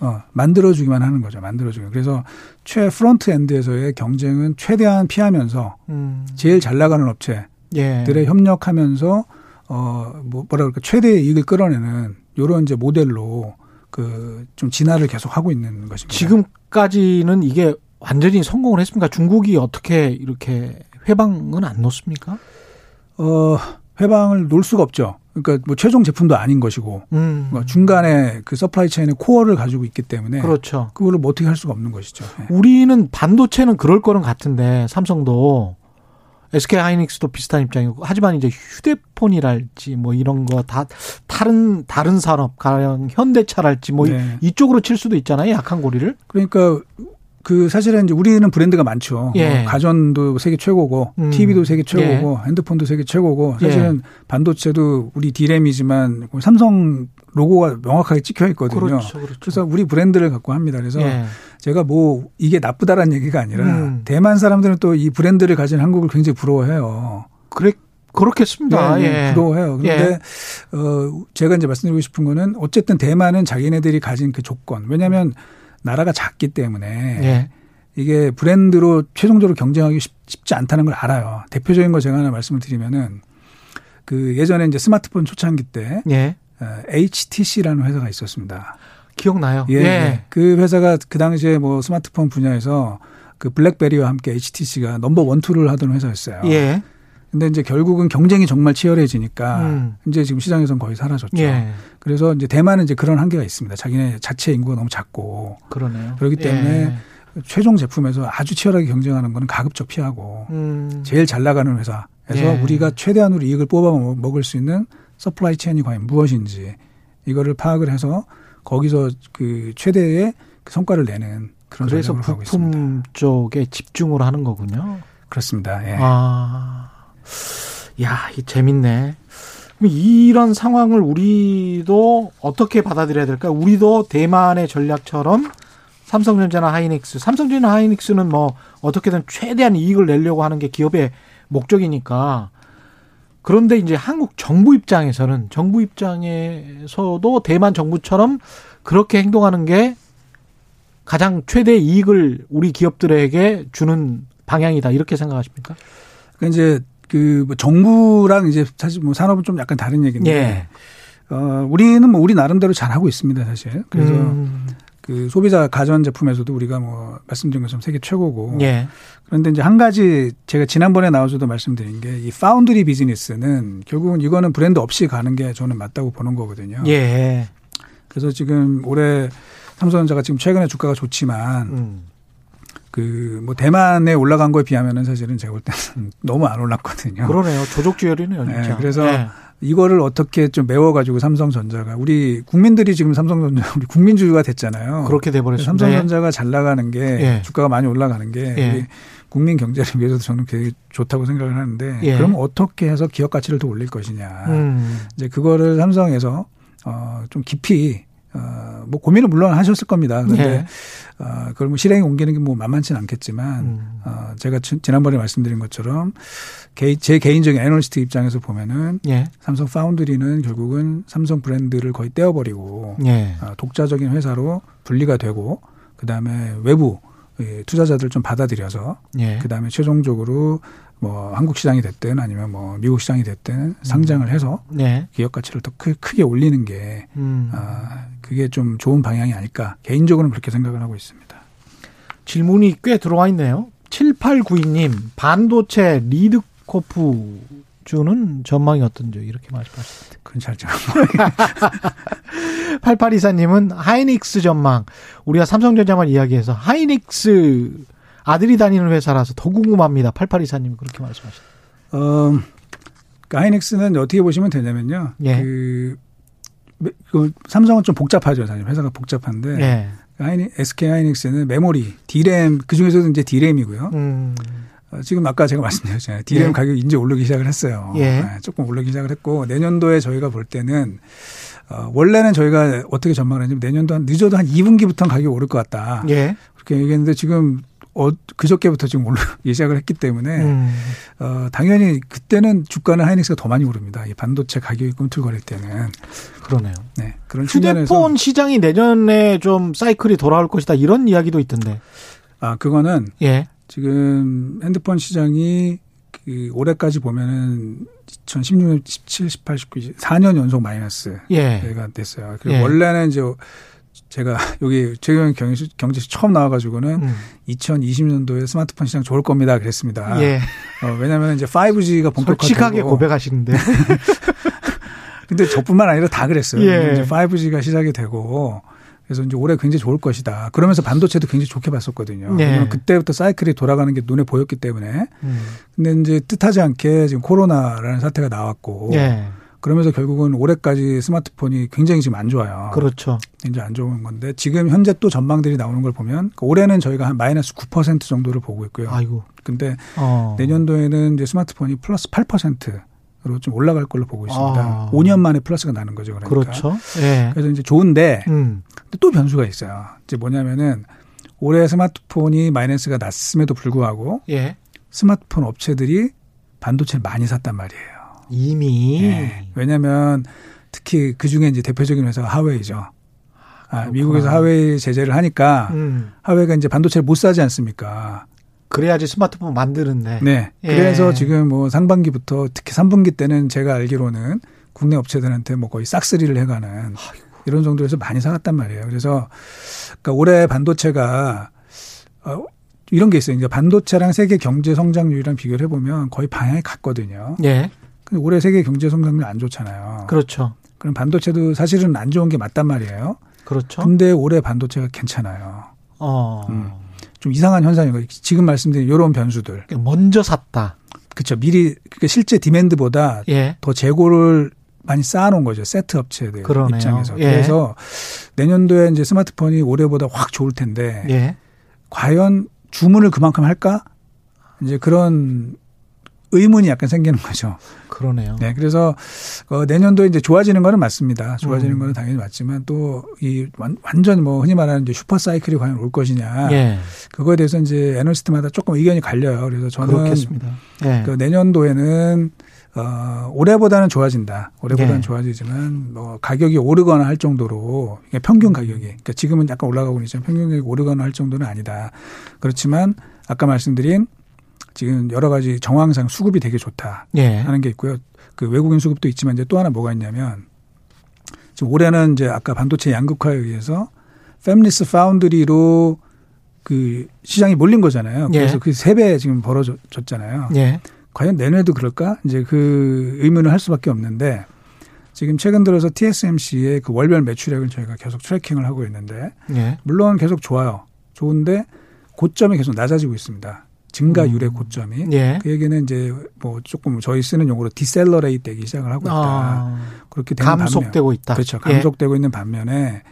C: 어, 만들어주기만 하는 거죠. 만들어주기. 그래서 최 front end에서의 경쟁은 최대한 피하면서 음. 제일 잘 나가는 업체들에 예. 협력하면서 어, 뭐, 뭐라 그럴까, 최대의 이익을 끌어내는 요런 이제 모델로 그 좀 진화를 계속 하고 있는 것입니다.
A: 지금까지는 이게 완전히 성공을 했습니까? 중국이 어떻게 이렇게 훼방은 안 놓습니까?
C: 어, 훼방을 놓을 수가 없죠. 그러니까 뭐 최종 제품도 아닌 것이고 음. 뭐 중간에 그 supply chain의 core를 가지고 있기 때문에
A: 그렇죠.
C: 그거를 뭐 어떻게 할 수가 없는 것이죠.
A: 네. 우리는 반도체는 그럴 거는 같은데 삼성도 SK 하이닉스도 비슷한 입장이고 하지만 이제 휴대폰이랄지 뭐 이런 거 다 다른 다른 산업 가령 현대차랄지 뭐 네. 이쪽으로 칠 수도 있잖아요 약한 고리를
C: 그러니까 그 사실은 이제 우리는 브랜드가 많죠. 예. 뭐 가전도 세계 최고고, 음. TV도 세계 최고고, 예. 핸드폰도 세계 최고고, 사실은 예. 반도체도 우리 디램이지만 삼성 로고가 명확하게 찍혀 있거든요. 그렇죠, 그렇죠. 그래서 우리 브랜드를 갖고 합니다. 그래서 예. 제가 뭐 이게 나쁘다라는 얘기가 아니라 음. 대만 사람들은 또 이 브랜드를 가진 한국을 굉장히 부러워해요.
A: 그래 그렇겠습니다.
C: 네, 네, 예. 부러워해요. 그런데 예. 어 제가 이제 말씀드리고 싶은 거는 어쨌든 대만은 자기네들이 가진 그 조건. 왜냐하면 나라가 작기 때문에 예. 이게 브랜드로 최종적으로 경쟁하기 쉽, 지 않다는 걸 알아요. 대표적인 거 제가 하나 말씀을 드리면은 그 예전에 이제 스마트폰 초창기 때 예. 어, HTC라는 회사가 있었습니다.
A: 기억나요?
C: 예, 예. 그 회사가 그 당시에 뭐 스마트폰 분야에서 그 블랙베리와 함께 HTC가 number one two를 하던 회사였어요. 예. 근데 이제 결국은 경쟁이 정말 치열해지니까 음. 이제 지금 시장에선 거의 사라졌죠. 예. 그래서 이제 대만은 이제 그런 한계가 있습니다. 자기네 자체 인구가 너무 작고
A: 그러네요.
C: 그렇기 때문에 예. 최종 제품에서 아주 치열하게 경쟁하는 거는 가급적 피하고 음. 제일 잘 나가는 회사에서 예. 우리가 최대한으로 이익을 뽑아 먹을 수 있는 supply chain이 과연 무엇인지 이거를 파악을 해서 거기서 그 최대의 그 성과를 내는 그런
A: 그래서 부품 쪽에 집중을 하는 거군요.
C: 그렇습니다. 예.
A: 아. 야, 이 재밌네. 이런 상황을 우리도 어떻게 받아들여야 될까? 우리도 대만의 전략처럼 삼성전자나 하이닉스, 삼성전자 하이닉스는 뭐 어떻게든 최대한 이익을 내려고 하는 게 기업의 목적이니까. 그런데 이제 한국 정부 입장에서는 정부 입장에서도 대만 정부처럼 그렇게 행동하는 게 가장 최대 이익을 우리 기업들에게 주는 방향이다 이렇게 생각하십니까?
C: 그러니까 이제 그뭐 정부랑 이제 사실 뭐 산업은 좀 약간 다른 얘기인데 예. 어 우리는 뭐 우리 나름대로 잘 하고 있습니다 사실. 그래서 음. 그 소비자 가전 제품에서도 우리가 뭐 말씀드린 것처럼 세계 최고고. 예. 그런데 이제 한 가지 제가 지난번에 나와서도 말씀드린 게 이 파운드리 비즈니스는 결국은 이거는 브랜드 없이 가는 게 저는 맞다고 보는 거거든요. 예. 그래서 지금 올해 삼성전자가 지금 최근에 주가가 좋지만 음. 그 뭐 대만에 올라간 거에 비하면은 사실은 제가 볼 때는 <laughs> 너무 안 올랐거든요.
A: 그러네요. 조족주열이네요. 진짜. 네,
C: 그래서 네. 이거를 어떻게 좀 메워가지고 삼성전자가 우리 국민들이 지금 삼성전자 우리 국민주주가 됐잖아요.
A: 그렇게 돼버렸습니다.
C: 삼성전자가 잘 나가는 게 예. 주가가 많이 올라가는 게 예. 국민 경제를 위해서도 저는 되게 좋다고 생각을 하는데 예. 그럼 어떻게 해서 기업 가치를 더 올릴 것이냐. 음. 이제 그거를 삼성에서 어좀 깊이 어, 뭐 고민을 물론 하셨을 겁니다. 그런데 네. 어, 그걸 뭐 실행에 옮기는 게 뭐 만만치는 않겠지만 음. 어, 제가 지난번에 말씀드린 것처럼 개, 제 개인적인 애널리스트 입장에서 보면은 예. 삼성 파운드리는 결국은 삼성 브랜드를 거의 떼어버리고 예. 어, 독자적인 회사로 분리가 되고 그 다음에 외부 예, 투자자들 좀 받아들여서 예. 그 다음에 최종적으로 뭐 한국 시장이 됐든 아니면 뭐 미국 시장이 됐든 상장을 음. 해서 네. 기업 가치를 더 크, 게 올리는 게 음. 아, 그게 좀 좋은 방향이 아닐까 개인적으로는 그렇게 생각을 하고 있습니다.
A: 질문이 꽤 들어와 있네요. 7892님 반도체 리드코프 주는 전망이 어떤지 이렇게 말씀하셨는데.
C: 그건 잘 잘.
A: 8824님은 <laughs> 하이닉스 전망. 우리가 삼성전자만 이야기해서 하이닉스 아들이 다니는 회사라서 더 궁금합니다. 8824님이 그렇게 말씀하셨어요. 어,
C: 그 하이닉스는 어떻게 보시면 되냐면요. 예. 그, 그 삼성은 좀 복잡하죠. 사실 회사가 복잡한데 예. 하이닉, SK 하이닉스는 메모리, 디램 그 중에서도 이제 디램이고요. 음. 어, 지금 아까 제가 말씀드렸잖아요. 디램 예. 가격이 이제 오르기 시작을 했어요. 예. 네, 조금 오르기 시작을 했고 내년도에 저희가 볼 때는 어, 원래는 저희가 어떻게 전망을 했냐면 내년도 한 늦어도 한 2분기부터는 가격이 오를 것 같다. 예. 그렇게 얘기했는데 지금 어, 그저께부터 지금 올라기 시작을 <laughs> 했기 때문에 음. 어, 당연히 그때는 주가는 하이닉스가 더 많이 오릅니다. 이 반도체 가격이 꿈틀거릴 때는
A: 그러네요.
C: 네
A: 그런 휴대폰 시장이 내년에 좀 사이클이 돌아올 것이다 이런 이야기도 있던데.
C: 아 그거는 예. 지금 핸드폰 시장이 그 올해까지 보면은 2016년, 17, 18, 19, 4년 연속 마이너스가 예. 됐어요. 그리고 예. 원래는 이제 제가 <laughs> 여기 최경 경제 경제시 처음 나와가지고는 음. 2020년도에 스마트폰 시장 좋을 겁니다 그랬습니다. 예. 어, 왜냐하면 이제 5G가 본격화되고
A: 솔직하게 고백하시는데. <laughs>
C: 근데 저뿐만 아니라 다 그랬어요. 예. 이제 5G가 시작이 되고 그래서 이제 올해 굉장히 좋을 것이다. 그러면서 반도체도 굉장히 좋게 봤었거든요. 네. 그때부터 사이클이 돌아가는 게 눈에 보였기 때문에. 음. 근데 이제 뜻하지 않게 지금 코로나라는 사태가 나왔고. 네. 그러면서 결국은 올해까지 스마트폰이 굉장히 지금 안 좋아요.
A: 그렇죠.
C: 굉장히 안 좋은 건데 지금 현재 또 전망들이 나오는 걸 보면 그 올해는 저희가 한 마이너스 9% 정도를 보고 있고요. 아이고. 근데 어. 내년도에는 이제 스마트폰이 플러스 8%로 좀 올라갈 걸로 보고 있습니다. 아. 5년 만에 플러스가 나는 거죠. 그러니까.
A: 그렇죠. 네.
C: 그래서 이제 좋은데 음. 또 변수가 있어요. 이제 뭐냐면은 올해 스마트폰이 마이너스가 났음에도 불구하고 예. 스마트폰 업체들이 반도체를 많이 샀단 말이에요.
A: 이미. 네.
C: 왜냐하면 특히 그 중에 이제 대표적인 회사가 하웨이죠. 아, 미국에서 하웨이 제재를 하니까 음. 하웨이가 이제 반도체를 못 사지 않습니까?
A: 그래야지 스마트폰 만드는데.
C: 네. 예. 그래서 지금 뭐 상반기부터 특히 3분기 때는 제가 알기로는 국내 업체들한테 뭐 거의 싹쓸이를 해가는 아이고. 이런 정도에서 많이 사갔단 말이에요. 그래서 그러니까 올해 반도체가 어, 이런 게 있어요. 이제 반도체랑 세계 경제 성장률이랑 비교를 해보면 거의 방향이 같거든요. 예. 근데 올해 세계 경제 성장률 안 좋잖아요.
A: 그렇죠.
C: 그럼 반도체도 사실은 안 좋은 게 맞단 말이에요.
A: 그렇죠.
C: 근데 올해 반도체가 괜찮아요. 어. 음. 좀 이상한 현상인 거예요. 지금 말씀드린 이런 변수들.
A: 그러니까 먼저 샀다.
C: 그렇죠. 미리 그러니까 실제 디맨드보다 예. 더 재고를 많이 쌓아놓은 거죠. 세트 업체들 그러네요. 입장에서. 예. 그래서 내년도에 이제 스마트폰이 올해보다 확 좋을 텐데 예. 과연 주문을 그만큼 할까? 이제 그런 의문이 약간 생기는 거죠.
A: 그러네요.
C: 네, 그래서 어, 내년도에 이제 좋아지는 거는 맞습니다. 좋아지는 음. 거는 당연히 맞지만 또 이 완전 뭐 흔히 말하는 이제 슈퍼 사이클이 과연 올 것이냐. 예. 그거에 대해서 이제 애널리스트마다 조금 의견이 갈려요. 그래서 저는 그렇겠습니다. 예. 그 내년도에는 어, 올해보다는 좋아진다. 올해보다는 예. 좋아지지만 뭐 가격이 오르거나 할 정도로 그러니까 평균 가격이 그러니까 지금은 약간 올라가고 있지만 평균 가격이 오르거나 할 정도는 아니다. 그렇지만 아까 말씀드린 지금 여러 가지 정황상 수급이 되게 좋다 예. 하는 게 있고요. 그 외국인 수급도 있지만 이제 또 하나 뭐가 있냐면 지금 올해는 이제 아까 반도체 양극화에 의해서 팹리스 파운드리로 그 시장이 몰린 거잖아요. 예. 그래서 예. 그 그세 배 지금 벌어졌잖아요. 예. 과연 내년에도 그럴까? 이제 그 의문을 할 수밖에 없는데 지금 최근 들어서 TSMC의 그 월별 매출액을 저희가 계속 tracking을 하고 있는데 예. 물론 계속 좋아요. 좋은데 고점이 계속 낮아지고 있습니다. 증가율의 음. 고점이. 예. 그 얘기는 이제 뭐 조금 저희 쓰는 용어로 decelerate 되기 시작을 하고 있다. 아.
A: 그렇게 되는 감속되고 반면, 있다.
C: 그렇죠. 예. 감속되고 예. 있는 반면에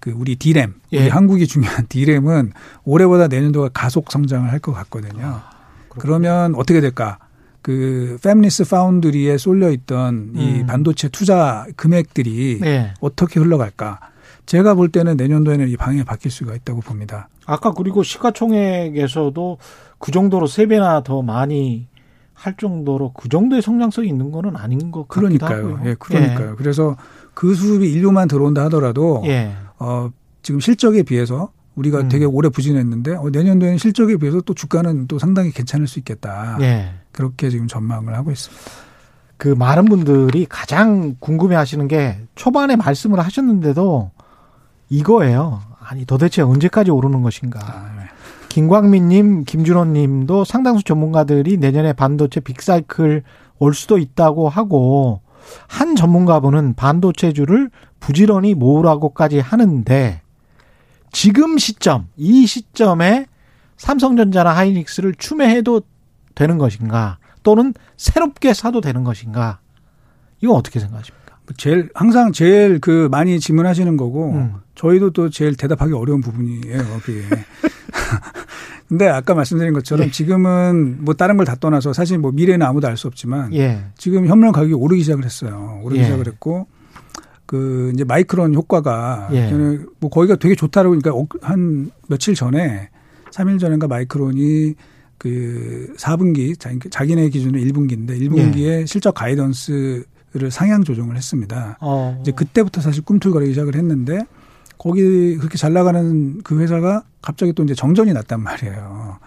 C: 그 우리 디램, 예. 우리 한국이 중요한 <laughs> 디램은 올해보다 내년도가 가속 성장을 할 것 같거든요. 아, 그러면 어떻게 될까? 그 패밀리스 파운드리에 쏠려 있던 음. 이 반도체 투자 금액들이 네. 어떻게 흘러갈까? 제가 볼 때는 내년도에는 이 방향이 바뀔 수가 있다고 봅니다.
A: 아까 그리고 시가총액에서도 그 정도로 세 배나 더 많이 할 정도로 그 정도의 성장성이 있는 거는 아닌 것
C: 그러니까요.
A: 같기도 하고요.
C: 예, 그러니까요. 예. 그래서 그 수입이 인류만 들어온다 하더라도 예. 어 지금 실적에 비해서 우리가 음. 되게 오래 부진했는데 어, 내년도에는 실적에 비해서 또 주가는 또 상당히 괜찮을 수 있겠다. 예. 그렇게 지금 전망을 하고 있습니다.
A: 그 많은 분들이 가장 궁금해 하시는 게 초반에 말씀을 하셨는데도 이거예요. 아니 도대체 언제까지 오르는 것인가. 아, 네. 김광민님, 김준호님도 상당수 전문가들이 내년에 반도체 빅사이클 올 수도 있다고 하고 한 전문가분은 반도체주를 부지런히 모으라고까지 하는데 지금 시점, 이 시점에 삼성전자나 하이닉스를 추매해도 되는 것인가? 또는 새롭게 사도 되는 것인가? 이건 어떻게 생각하십니까?
C: 뭐 제일 항상 제일 그 많이 질문하시는 거고 음. 저희도 또 제일 대답하기 어려운 부분이에요. 그게. <laughs> 근데 아까 말씀드린 것처럼 예. 지금은 뭐 다른 걸 다 떠나서 사실 뭐 미래는 아무도 알 수 없지만 예. 지금 현물 가격이 오르기 시작을 했어요. 오르기 예. 시작을 했고 그 이제 마이크론 효과가 예. 저는 뭐 거기가 되게 좋다라고 그러니까 한 며칠 전에 3일 전인가 마이크론이 그 4분기 자기네 기준으로 1분기인데 1분기에 예. 실적 가이던스를 상향 조정을 했습니다. 어. 이제 그때부터 사실 꿈틀거리기 시작을 했는데 거기 그렇게 잘 나가는 그 회사가 갑자기 또 이제 정전이 났단 말이에요.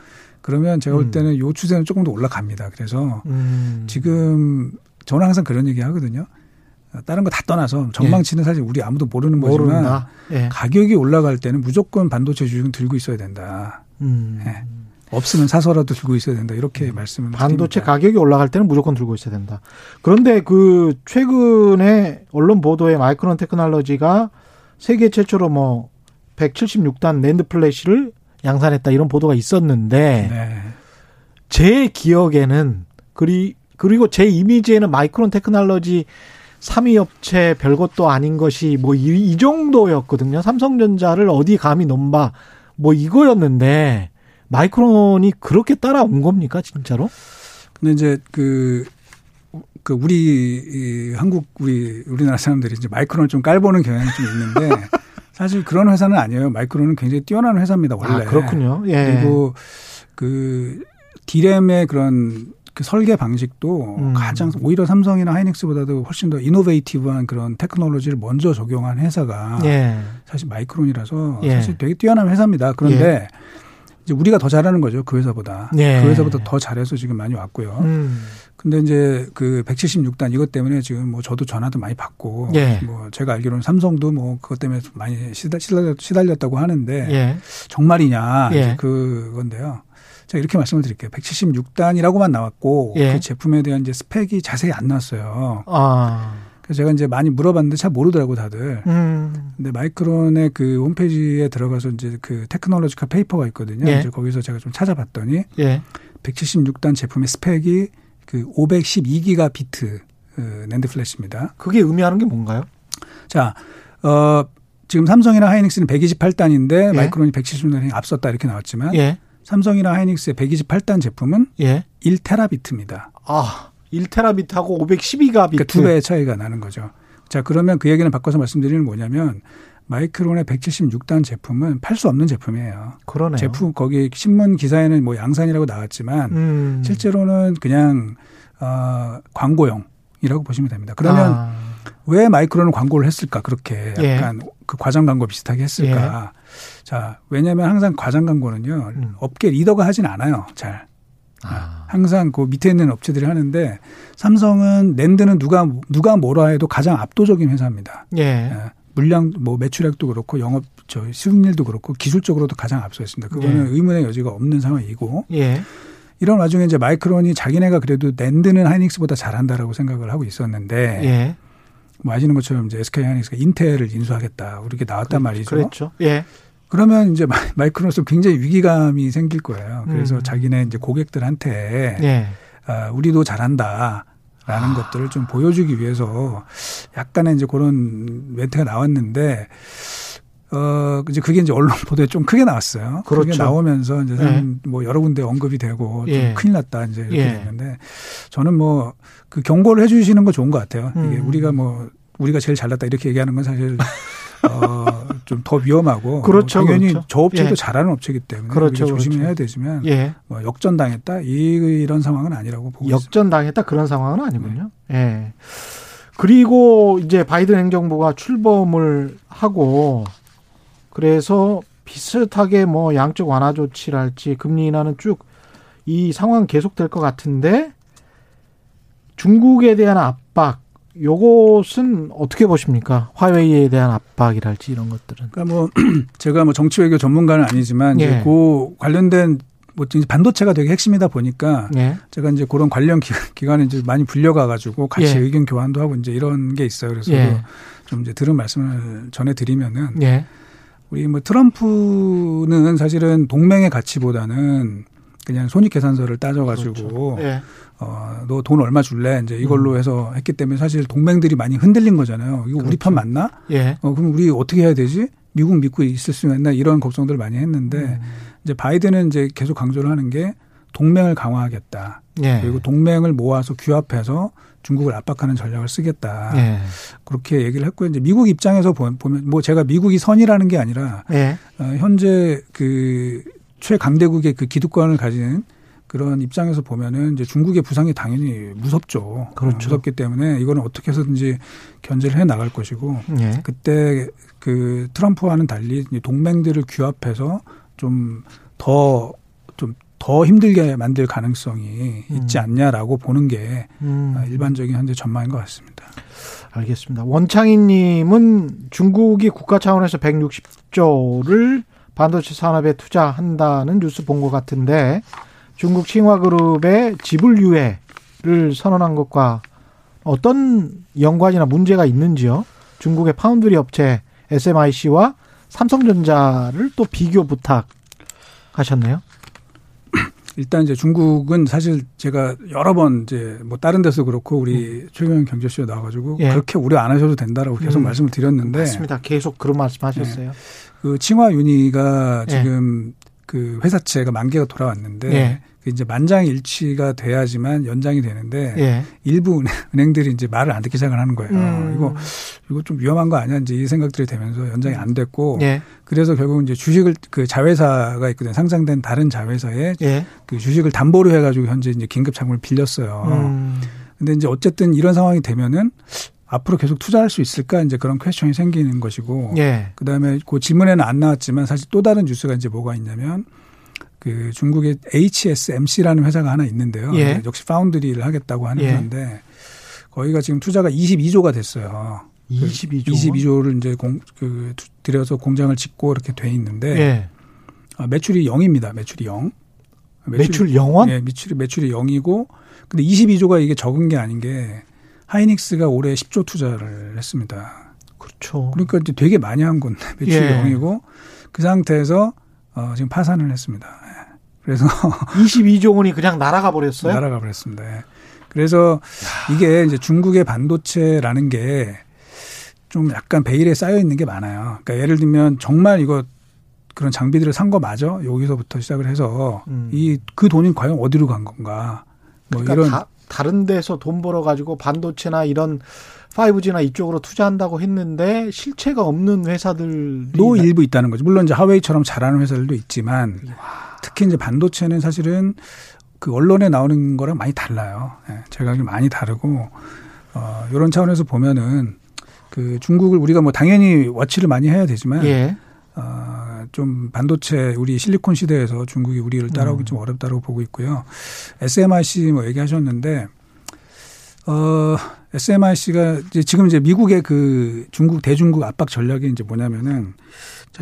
C: 그러면 제가 볼 음. 때는 요 추세는 조금 더 올라갑니다. 그래서 음. 지금 저는 항상 그런 얘기 하거든요. 다른 거 다 떠나서 전망치는 예. 사실 우리 아무도 모르는 거지만 예. 가격이 올라갈 때는 무조건 반도체 주식은 들고 있어야 된다. 음. 예. 없으면 사서라도 들고 있어야 된다. 이렇게 음. 말씀을
A: 반도체 드립니다. 가격이 올라갈 때는 무조건 들고 있어야 된다. 그런데 그 최근에 언론 보도에 마이크론 테크놀로지가 세계 최초로 뭐 176단 랜드 플래시를 양산했다 이런 보도가 있었는데 네. 제 기억에는 그리 그리고 제 이미지에는 마이크론 테크놀로지 3위 업체 별것도 아닌 것이 뭐 이 정도였거든요. 삼성전자를 어디 감히 넘봐 뭐 이거였는데 마이크론이 그렇게 따라온 겁니까 진짜로?
C: 근데 이제 그, 그 우리 이 한국 우리 우리나라 사람들이 이제 마이크론을 좀 깔보는 경향이 좀 있는데 <laughs> 사실 그런 회사는 아니에요. 마이크론은 굉장히 뛰어난 회사입니다 원래.
A: 아, 그렇군요. 예.
C: 그리고 그 디램의 그런 그 설계 방식도 음. 가장 오히려 삼성이나 하이닉스보다도 훨씬 더 이노베이티브한 그런 테크놀로지를 먼저 적용한 회사가 예. 사실 마이크론이라서 예. 사실 되게 뛰어난 회사입니다. 그런데 예. 이제 우리가 더 잘하는 거죠 그 회사보다 예. 그 회사보다 더 잘해서 지금 많이 왔고요. 음. 근데 이제 그 176단 이것 때문에 지금 뭐 저도 전화도 많이 받고 예. 뭐 제가 알기로는 삼성도 뭐 그것 때문에 많이 시달렸, 다고 하는데 예. 정말이냐 이제 그건데요. 제가 이렇게 말씀을 드릴게요. 176단이라고만 나왔고 예. 그 제품에 대한 이제 스펙이 자세히 안 나왔어요. 아. 그래서 제가 이제 많이 물어봤는데 잘 모르더라고 다들. 음. 근데 마이크론의 그 홈페이지에 들어가서 이제 그 technological paper가 있거든요. 예. 이제 거기서 제가 좀 찾아봤더니 예. 176단 제품의 스펙이 그 512기가 비트 그 낸드 플래시입니다.
A: 그게 의미하는 게 뭔가요?
C: 자, 어 지금 삼성이나 하이닉스는 128단인데 예. 마이크론이 176단이 앞섰다 이렇게 나왔지만 예. 삼성이나 하이닉스의 128단 제품은 예. 1테라비트입니다.
A: 아, 1테라비트하고 512가 비트.
C: 그러니까 두 배의 차이가 나는 거죠. 자, 그러면 그 얘기는 바꿔서 말씀드리는 뭐냐면 마이크론의 176단 제품은 팔 수 없는 제품이에요.
A: 그러네요.
C: 제품 거기 신문 기사에는 뭐 양산이라고 나왔지만 음. 실제로는 그냥 어 광고용이라고 보시면 됩니다. 그러면 아. 왜 마이크론은 광고를 했을까? 그렇게 예. 약간 예. 그 과장 광고 비슷하게 했을까? 예. 자, 왜냐하면 항상 과장 광고는요 음. 업계 리더가 하진 않아요. 잘. 아. 항상 그 밑에 있는 업체들이 하는데 삼성은 랜드는 누가 누가 뭐라 해도 가장 압도적인 회사입니다. 예. 예. 물량 뭐 매출액도 그렇고 영업 저 수익률도 그렇고 기술적으로도 가장 앞서 있습니다. 그거는 예. 의문의 여지가 없는 상황이고. 예. 이런 와중에 이제 마이크론이 자기네가 그래도 랜드는 하이닉스보다 잘한다라고 생각을 하고 있었는데 예. 뭐 아시는 것처럼 이제 SK 하이닉스가 인텔을 인수하겠다. 이렇게 나왔단
A: 그,
C: 말이죠.
A: 그렇죠. 예.
C: 그러면 이제 마이크로소프트 굉장히 위기감이 생길 거예요. 그래서 음. 자기네 이제 고객들한테 예. 아, 우리도 잘한다. 라는 아. 것들을 좀 보여주기 위해서 약간의 이제 그런 멘트가 나왔는데 어, 이제 그게 이제 언론 보도에 좀 크게 나왔어요. 그렇죠. 그게 나오면서 이제 예. 뭐 여러 군데 언급이 되고 좀 예. 큰일 났다 이제 이렇게 예. 됐는데 저는 뭐 그 경고를 해 주시는 거 좋은 것 같아요. 음. 이게 우리가 뭐 우리가 제일 잘났다 이렇게 얘기하는 건 사실 <laughs> 어, 좀 더 위험하고 <laughs>
A: 그렇죠,
C: 당연히
A: 그렇죠.
C: 저 업체도 예. 잘하는 업체이기 때문에 그렇죠, 조심해야 그렇죠. 되지만 예. 뭐 역전당했다 이, 런 상황은 아니라고 보고
A: 역전당했다 그런 상황은 아니군요. 네. 예. 그리고 이제 바이든 행정부가 출범을 하고 그래서 비슷하게 뭐 양적 완화 조치랄지 금리 인하는 쭉 이 상황 계속될 것 같은데 중국에 대한 압박 요것은 어떻게 보십니까? 화웨이에 대한 압박이랄지 이런 것들은.
C: 그러니까 뭐 <clears throat> 제가 뭐 정치 외교 전문가는 아니지만 이제 예. 그 관련된 뭐 반도체가 되게 핵심이다 보니까 예. 제가 이제 그런 관련 기관에 이제 많이 불려가 가지고 같이 예. 의견 교환도 하고 이제 이런 게 있어요. 그래서 예. 좀 이제 들은 말씀을 전해 드리면은 예. 우리 뭐 트럼프는 사실은 동맹의 가치보다는 그냥 손익 계산서를 따져 가지고 그렇죠. 예. 어너 돈 얼마 줄래 이제 이걸로 음. 해서 했기 때문에 사실 동맹들이 많이 흔들린 거잖아요. 이거 그렇죠. 우리 편 맞나? 예. 어 그럼 우리 어떻게 해야 되지? 미국 믿고 있을 수 있나 이런 걱정들을 많이 했는데 음. 이제 바이든은 이제 계속 강조를 하는 게 동맹을 강화하겠다. 예. 그리고 동맹을 모아서 규합해서 중국을 압박하는 전략을 쓰겠다. 예. 그렇게 얘기를 했고 이제 미국 입장에서 보면 뭐 제가 미국이 선이라는 게 아니라 예. 어, 현재 그 최강대국의 그 기득권을 가진 그런 입장에서 보면은 이제 중국의 부상이 당연히 무섭죠. 그렇죠. 무섭기 때문에 이거는 어떻게 해서든지 견제를 해 나갈 것이고 예. 그때 그 트럼프와는 달리 동맹들을 규합해서 좀 더 좀 더 힘들게 만들 가능성이 음. 있지 않냐라고 보는 게 음. 일반적인 현재 전망인 것 같습니다.
A: 알겠습니다. 원창희님은 중국이 국가 차원에서 160조를 반도체 산업에 투자한다는 뉴스 본 것 같은데 중국 칭화그룹의 지불 유예를 선언한 것과 어떤 연관이나 문제가 있는지요? 중국의 파운드리 업체 SMIC와 삼성전자를 또 비교 부탁하셨네요.
C: 일단 이제 중국은 사실 제가 여러 번 이제 뭐 다른 데서 그렇고 우리 음. 최경영 경제쇼에 나와가지고 예. 그렇게 우려 안 하셔도 된다라고 계속 음. 말씀을 드렸는데
A: 맞습니다. 계속 그런 말씀하셨어요. 네.
C: 그 칭화윤희가 예. 지금 그 회사채가 만개가 돌아왔는데 예. 그 이제 만장일치가 돼야지만 연장이 되는데 예. 일부 <laughs> 은행들이 이제 말을 안 듣기 시작을 하는 거예요. 음. 이거 이거 좀 위험한 거 아니야 이제 이 생각들이 되면서 연장이 안 됐고 예. 그래서 결국 이제 주식을 그 자회사가 있거든 상장된 다른 자회사에 예. 그 주식을 담보로 해가지고 현재 이제 긴급 자금을 빌렸어요. 음. 근데 이제 어쨌든 이런 상황이 되면은 앞으로 계속 투자할 수 있을까 이제 그런 퀘스천이 생기는 것이고 예. 그다음에 그 지문에는 안 나왔지만 사실 또 다른 뉴스가 이제 뭐가 있냐면 그 중국의 HSMC라는 회사가 하나 있는데요. 예. 역시 파운드리를 하겠다고 하는 예. 회사인데 거기가 지금 투자가 22조가 됐어요.
A: 22조. 그
C: 22조를 이제 공, 그, 들여서 공장을 짓고 이렇게 돼 있는데 예. 아, 매출이 0입니다. 매출이 0.
A: 매출, 매출 0원?
C: 예, 매출이 매출이 0이고 근데 22조가 이게 적은 게 아닌 게 하이닉스가 올해 10조 투자를 했습니다.
A: 그렇죠.
C: 그러니까 이제 되게 많이 한 건데 <laughs> 매출이 예. 0이고 그 상태에서 어, 지금 파산을 했습니다. 예. 그래서 <laughs>
A: 22조 원이 그냥 날아가 버렸어요.
C: 날아가 버렸습니다. 예. 그래서 야. 이게 이제 중국의 반도체라는 게 좀 약간 베일에 쌓여 있는 게 많아요. 그러니까 예를 들면 정말 이거 그런 장비들을 산 거 맞아? 여기서부터 시작을 해서 음. 이그 돈이 과연 어디로 간 건가?
A: 뭐 그러니까 이런 다, 다른 데서 돈 벌어 가지고 반도체나 이런 5G나 이쪽으로 투자한다고 했는데 실체가 없는 회사들도
C: 일부 있다는 거죠. 물론 이제 하웨이처럼 잘하는 회사들도 있지만 와. 특히 이제 반도체는 사실은 그 언론에 나오는 거랑 많이 달라요. 예, 제각이 많이 다르고 어 이런 차원에서 보면은 그 중국을 우리가 뭐 당연히 워치를 많이 해야 되지만 예. 어 좀 반도체 우리 실리콘 시대에서 중국이 우리를 따라오기 음. 좀 어렵다고 보고 있고요. SMIC 뭐 얘기하셨는데 어 SMIC가 이제 지금 이제 미국의 그 중국 대중국 압박 전략이 이제 뭐냐면은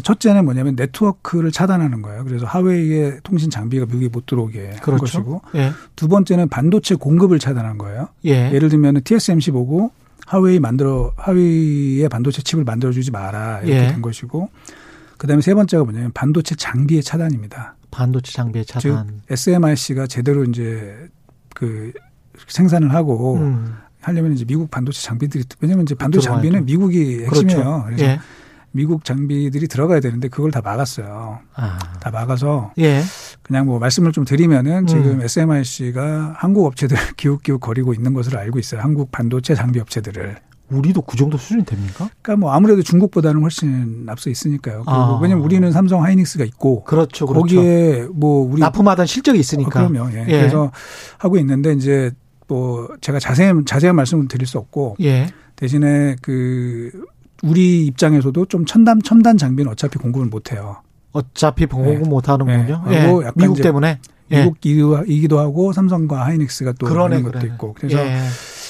C: 첫째는 뭐냐면 네트워크를 차단하는 거예요. 그래서 하웨이의 통신 장비가 미국에 못 들어오게 그렇죠. 한 것이고 예. 두 번째는 반도체 공급을 차단한 거예요. 예. 를 들면 TSMC 보고 하웨이 만들어 하웨이의 반도체 칩을 만들어 주지 마라 이렇게 예. 된 것이고 그다음에 세 번째가 뭐냐면 반도체 장비의 차단입니다.
A: 반도체 장비의 차단. 즉
C: SMIC가 제대로 이제 그 생산을 하고 음. 하려면 이제 미국 반도체 장비들이 왜냐면 이제 반도체. 장비는 미국이 핵심이에요. 그렇죠. 그래서 예. 미국 장비들이 들어가야 되는데 그걸 다 막았어요. 아. 다 막아서 예. 그냥 뭐 말씀을 좀 드리면은 지금 음. SMIC가 한국 업체들 <laughs> 기웃기웃 거리고 있는 것으로 알고 있어요. 한국 반도체 장비 업체들을.
A: 우리도 그 정도 수준이 됩니까?
C: 그러니까 뭐 아무래도 중국보다는 훨씬 앞서 있으니까요. 아. 왜냐면 우리는 삼성 하이닉스가 있고
A: 그렇죠,
C: 그렇죠. 거기에 뭐 우리
A: 납품하던 실적이 있으니까.
C: 어, 그럼요. 예. 예. 그래서 하고 있는데 이제 뭐 제가 자세한 자세한 말씀을 드릴 수 없고 예. 대신에 그 우리 입장에서도 좀 첨단 첨단 장비는 어차피 공급을 못 해요.
A: 어차피 공급 네. 못 하는군요. 네. 예. 미국 때문에
C: 미국이기도 하고 삼성과 하이닉스가 또 그러네, 그런 것도 그러네. 있고 그래서 예.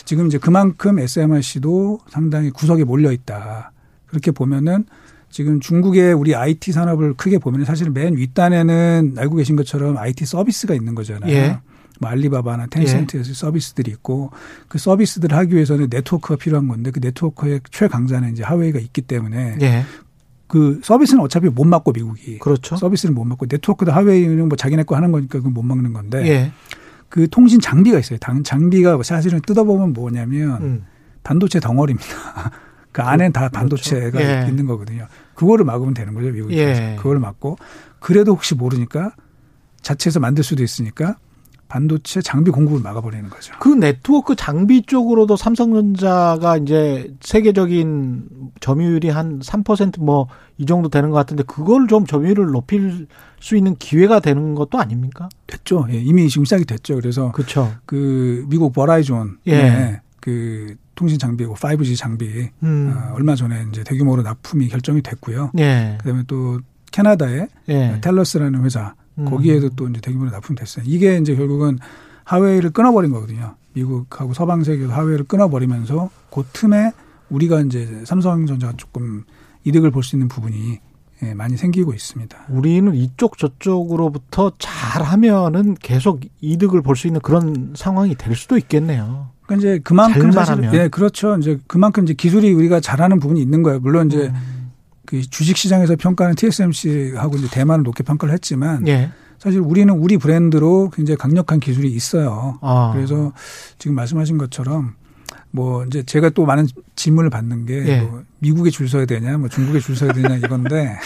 C: 지금 이제 그만큼 SMRC도 상당히 구석에 몰려 있다. 그렇게 보면은 지금 중국의 우리 IT 산업을 크게 보면 사실 은맨 윗단에는 알고 계신 것처럼 IT 서비스가 있는 거잖아요. 예. 뭐 알리바바나 텐센트에서 예. 서비스들이 있고 그 서비스들을 하기 위해서는 네트워크가 필요한 건데 그 네트워크의 최강자는 이제 하웨이가 있기 때문에 예. 그 서비스는 어차피 못 막고 미국이
A: 그렇죠.
C: 서비스는 못 막고 네트워크도 하웨이는 뭐 자기네 거 하는 거니까 그건 못 막는 건데 예. 그 통신 장비가 있어요. 장비가 사실은 뜯어보면 뭐냐면 음. 반도체 덩어리입니다. <laughs> 그 안에 다. 반도체가 그렇죠. 예. 있는 거거든요. 그거를 막으면 되는 거죠 미국이. 예. 그걸 막고 그래도 혹시 모르니까 자체에서 만들 수도 있으니까 반도체 장비 공급을 막아버리는 거죠.
A: 그 네트워크 장비 쪽으로도 삼성전자가 이제 세계적인 점유율이 한 3%뭐 이 정도 되는 것 같은데 그걸 좀 점유율을 높일 수 있는 기회가 되는 것도 아닙니까?
C: 됐죠. 예, 이미 지금 시작이 됐죠. 그래서 그렇죠. 그 미국 버라이존 예. 그 통신 장비, 5G 장비 음. 어, 얼마 전에 이제 대규모로 납품이 결정이 됐고요. 예. 그다음에 또 캐나다의 예. 텔러스라는 회사 음. 거기에도 또 이제 대규모로 납품됐어요. 이게 이제 결국은 하웨이를 끊어버린 거거든요. 미국하고 서방 세계에서 하웨이를 끊어버리면서 그 틈에 우리가 이제 삼성전자가 조금 이득을 볼 수 있는 부분이 예, 많이 생기고 있습니다.
A: 우리는 이쪽 저쪽으로부터 잘하면은 계속 이득을 볼 수 있는 그런 상황이 될 수도 있겠네요.
C: 그러니까 이제 그만큼 사실 예, 그렇죠. 이제 그만큼 이제 기술이 우리가 잘하는 부분이 있는 거예요. 물론 이제 음. 그 주식 시장에서 평가는 TSMC하고 이제 대만을 높게 평가를 했지만 예. 사실 우리는 우리 브랜드로 굉장히 강력한 기술이 있어요. 아. 그래서 지금 말씀하신 것처럼 뭐 이제 제가 또 많은 질문을 받는 게 예. 뭐 미국에 줄 서야 되냐, 뭐 중국에 줄 서야 되냐 이건데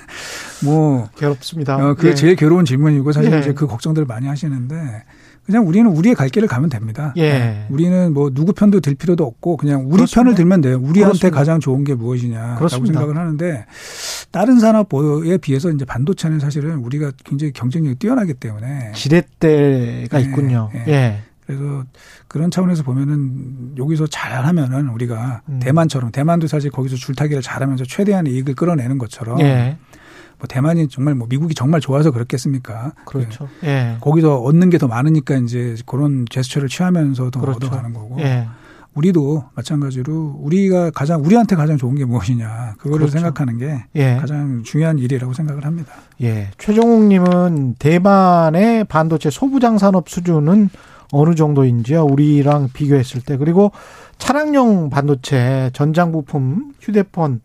C: <laughs> 뭐
A: 괴롭습니다.
C: 어, 그게 예. 제일 괴로운 질문이고 사실 예. 이제 그 걱정들을 많이 하시는데 그냥 우리는 우리의 갈 길을 가면 됩니다. 예. 네. 우리는 뭐 누구 편도 들 필요도 없고 그냥 우리 그렇습니다. 편을 들면 돼요. 우리한테 그렇습니다. 가장 좋은 게 무엇이냐라고 그렇습니다. 생각을 하는데 다른 산업에 비해서 이제 반도체는 사실은 우리가 굉장히 경쟁력이 뛰어나기 때문에
A: 지렛대가 네. 있군요. 네. 예.
C: 그래서 그런 차원에서 보면은 여기서 잘하면은 우리가 음. 대만처럼 대만도 사실 거기서 줄타기를 잘하면서 최대한 이익을 끌어내는 것처럼 예. 뭐 대만이 정말 뭐 미국이 정말 좋아서 그렇겠습니까?
A: 그렇죠.
C: 예. 예. 거기서 얻는 게 더 많으니까 이제 그런 제스처를 취하면서 더 그렇죠. 얻어가는 거고. 예. 우리도 마찬가지로 우리가 가장 우리한테 가장 좋은 게 무엇이냐 그거를 그렇죠. 생각하는 게 예. 가장 중요한 일이라고 생각을 합니다.
A: 예. 최종욱님은 대만의 반도체 소부장 산업 수준은 어느 정도인지요? 우리랑 비교했을 때 그리고 차량용 반도체 전장 부품 휴대폰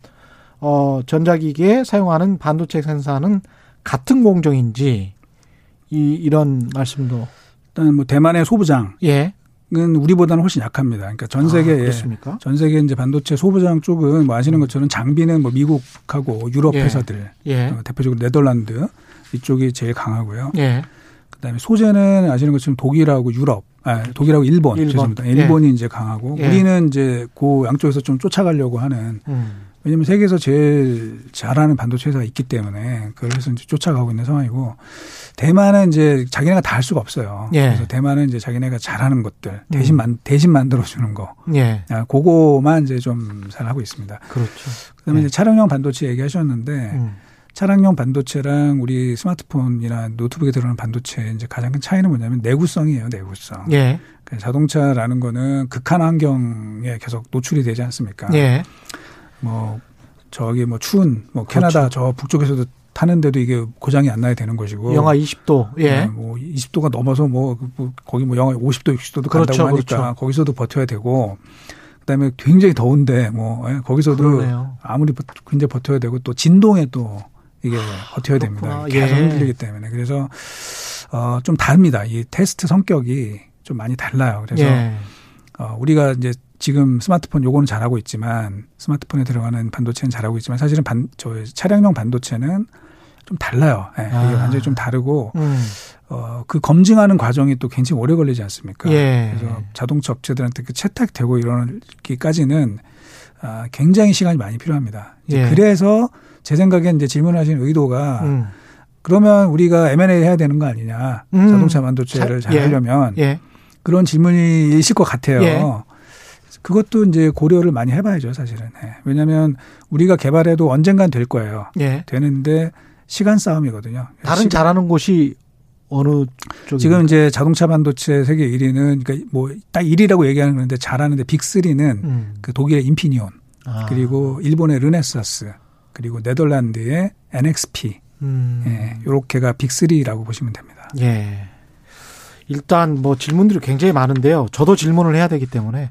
A: 어, 전자기기에 사용하는 반도체 생산은 같은 공정인지 이 이런 말씀도
C: 일단 뭐 대만의 소부장 예. 은 우리보다는 훨씬 약합니다. 그러니까 전 세계 아, 전 세계 이제 반도체 소부장 쪽은 뭐 아시는 것처럼 장비는 뭐 미국하고 유럽 예. 회사들 예. 어, 대표적으로 네덜란드 이쪽이 제일 강하고요. 예. 그다음에 소재는 아시는 것처럼 독일하고 유럽, 아 독일하고 일본, 일본. 죄송합니다. 일본이 예. 이제 강하고 예. 우리는 이제 그 양쪽에서 좀 쫓아가려고 하는 음. 왜냐하면 세계에서 제일 잘하는 반도체 회사가 있기 때문에 그래서 이제 쫓아가고 있는 상황이고 대만은 이제 자기네가 다 할 수가 없어요. 예. 그래서 대만은 이제 자기네가 잘하는 것들 대신 음. 만 대신 만들어 주는 거. 예. 아, 그거만 이제 좀 잘 하고 있습니다.
A: 그렇죠.
C: 그다음에 예. 이제 차량용 반도체 얘기하셨는데 음. 차량용 반도체랑 우리 스마트폰이나 노트북에 들어가는 반도체 이제 가장 큰 차이는 뭐냐면 내구성이에요, 내구성. 예. 그 자동차라는 거는 극한 환경에 계속 노출이 되지 않습니까? 예. 뭐 저기 뭐 추운 뭐 캐나다 그렇죠. 저 북쪽에서도 타는데도 이게 고장이 안 나야 되는 것이고
A: 영하 20도 예.
C: 네, 뭐 20도가 넘어서 뭐, 뭐 거기 뭐 영하 50도 60도도 그렇죠, 간다고 하니까 그렇죠. 거기서도 버텨야 되고 그다음에 굉장히 더운데 뭐 예, 거기서도 그러네요. 아무리 굉장히 버텨야 되고 또 진동에 또 이게 버텨야 됩니다. 계속 예. 흔들리기 때문에 그래서 어좀 다릅니다. 이 테스트 성격이 좀 많이 달라요. 그래서 예. 어 우리가 이제 지금 스마트폰 요거는 잘하고 있지만 스마트폰에 들어가는 반도체는 잘하고 있지만 사실은 반 저 차량용 반도체는 좀 달라요. 예, 이게 아. 완전히 좀 다르고 음. 어, 그 검증하는 과정이 또 굉장히 오래 걸리지 않습니까? 예. 그래서 자동차 업체들한테 그 채택되고 이러기까지는 아, 굉장히 시간이 많이 필요합니다. 예. 그래서 제 생각엔 이제 질문하신 의도가 음. 그러면 우리가 M&A 해야 되는 거 아니냐? 음. 자동차 반도체를 잘 예. 하려면 예. 그런 질문이 있을 것 같아요. 예. 그것도 이제 고려를 많이 해봐야죠, 사실은. 네. 왜냐하면 우리가 개발해도 언젠간 될 거예요. 예. 되는데 시간 싸움이거든요.
A: 다른 시간. 잘하는 곳이 어느 쪽
C: 지금 이제 자동차 반도체 세계 1위는 그러니까 뭐 딱 1위라고 얘기하는 건데 잘하는데 빅3는 음. 그 독일의 인피니온 아. 그리고 일본의 르네사스 그리고 네덜란드의 NXP 음. 예, 요렇게가 빅3라고 보시면 됩니다.
A: 예. 일단 뭐 질문들이 굉장히 많은데요. 저도 질문을 해야 되기 때문에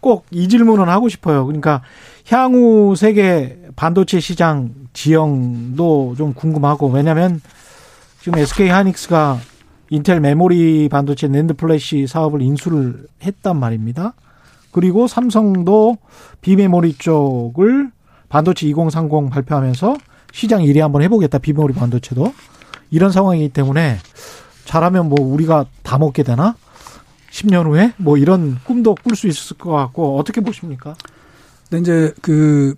A: 꼭 이 질문은 하고 싶어요. 그러니까 향후 세계 반도체 시장 지형도 좀 궁금하고 왜냐하면 지금 SK 하이닉스가 인텔 메모리 반도체 낸드 플래시 사업을 인수를 했단 말입니다. 그리고 삼성도 비메모리 쪽을 반도체 2030 발표하면서 시장 1위 한번 해보겠다. 비메모리 반도체도. 이런 상황이기 때문에 잘하면 뭐 우리가 다 먹게 되나? 10년 후에 뭐 이런 꿈도 꿀 수 있을 것 같고 어떻게 보십니까?
C: 근데 이제 그,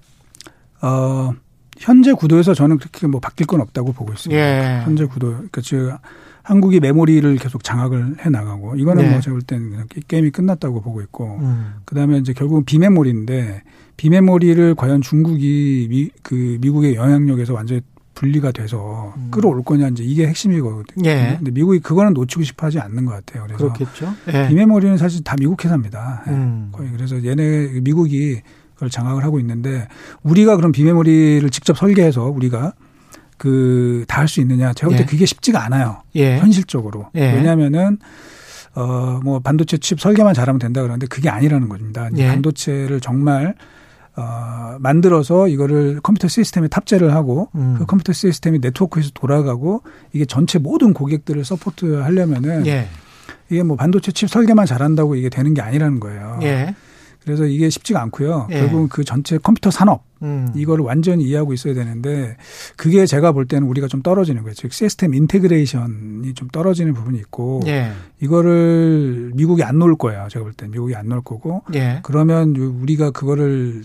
C: 어, 현재 구도에서 저는 그렇게 뭐 바뀔 건 없다고 보고 있습니다. 예. 현재 구도. 그러니까 지금 한국이 메모리를 계속 장악을 해 나가고 이거는 네. 뭐 제가 볼 때는 게임이 끝났다고 보고 있고 음. 그다음에 이제 결국은 비메모리인데 비메모리를 과연 중국이 미, 그 미국의 영향력에서 완전히 분리가 돼서 음. 끌어올 거냐 이제 이게 핵심이거든요. 예. 근데 미국이 그거는 놓치고 싶어 하지 않는 것 같아요. 그래서
A: 그렇겠죠.
C: 예. 비메모리는 사실 다 미국 회사입니다. 예. 음. 거의 그래서 얘네 미국이 그걸 장악을 하고 있는데 우리가 그럼 비메모리를 직접 설계해서 우리가 그 다 할 수 있느냐? 제가 볼때 예. 그게 쉽지가 않아요. 예. 현실적으로. 예. 왜냐하면은 어 뭐 반도체 칩 설계만 잘하면 된다 그러는데 그게 아니라는 겁니다. 예. 반도체를 정말 어, 만들어서 이거를 컴퓨터 시스템에 탑재를 하고 음. 그 컴퓨터 시스템이 네트워크에서 돌아가고 이게 전체 모든 고객들을 support 하려면은 예. 이게 뭐 반도체 칩 설계만 잘한다고 이게 되는 게 아니라는 거예요. 예. 그래서 이게 쉽지가 않고요. 예. 결국은 그 전체 컴퓨터 산업 음. 이거를 완전히 이해하고 있어야 되는데 그게 제가 볼 때는 우리가 좀 떨어지는 거예요. 즉 system integration이 좀 떨어지는 부분이 있고 예. 이거를 미국이 안 놓을 거예요. 제가 볼때 미국이 안 놓을 거고 예. 그러면 우리가 그거를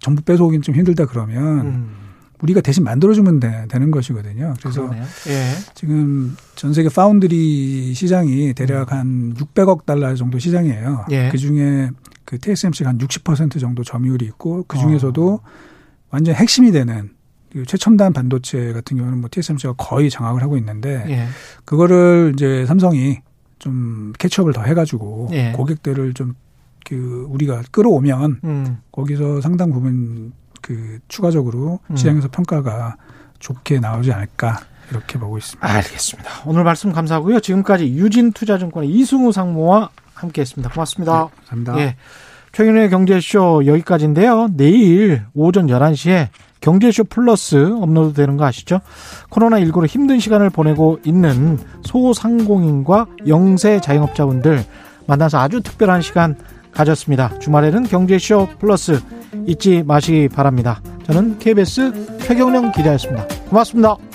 C: 전부 뺏어오긴 좀 힘들다 그러면 음. 우리가 대신 만들어주면 되, 는 것이거든요. 그래서 예. 지금 전 세계 파운드리 시장이 대략 음. 한 600억 달러 정도 시장이에요. 예. 그 중에 그 TSMC가 한 60% 정도 점유율이 있고 그 중에서도 어. 완전 핵심이 되는 그 최첨단 반도체 같은 경우는 뭐 TSMC가 거의 장악을 하고 있는데 예. 그거를 이제 삼성이 좀 캐치업을 더 해가지고 예. 고객들을 좀 그 우리가 끌어오면 음. 거기서 상당 부분 그 추가적으로 음. 시장에서 평가가 좋게 나오지 않을까 이렇게 보고 있습니다.
A: 알겠습니다. 오늘 말씀 감사하고요. 지금까지 유진투자증권의 이승우 상무와 함께했습니다. 고맙습니다.
C: 네, 감사합니다. 예.
A: 최경영의 경제쇼 여기까지인데요. 내일 오전 11시에 경제쇼 플러스 업로드 되는 거 아시죠? 코로나19로 힘든 시간을 보내고 있는 소상공인과 영세 자영업자분들 만나서 아주 특별한 시간 가졌습니다. 주말에는 경제쇼 플러스 잊지 마시기 바랍니다. 저는 KBS 최경영 기자였습니다. 고맙습니다.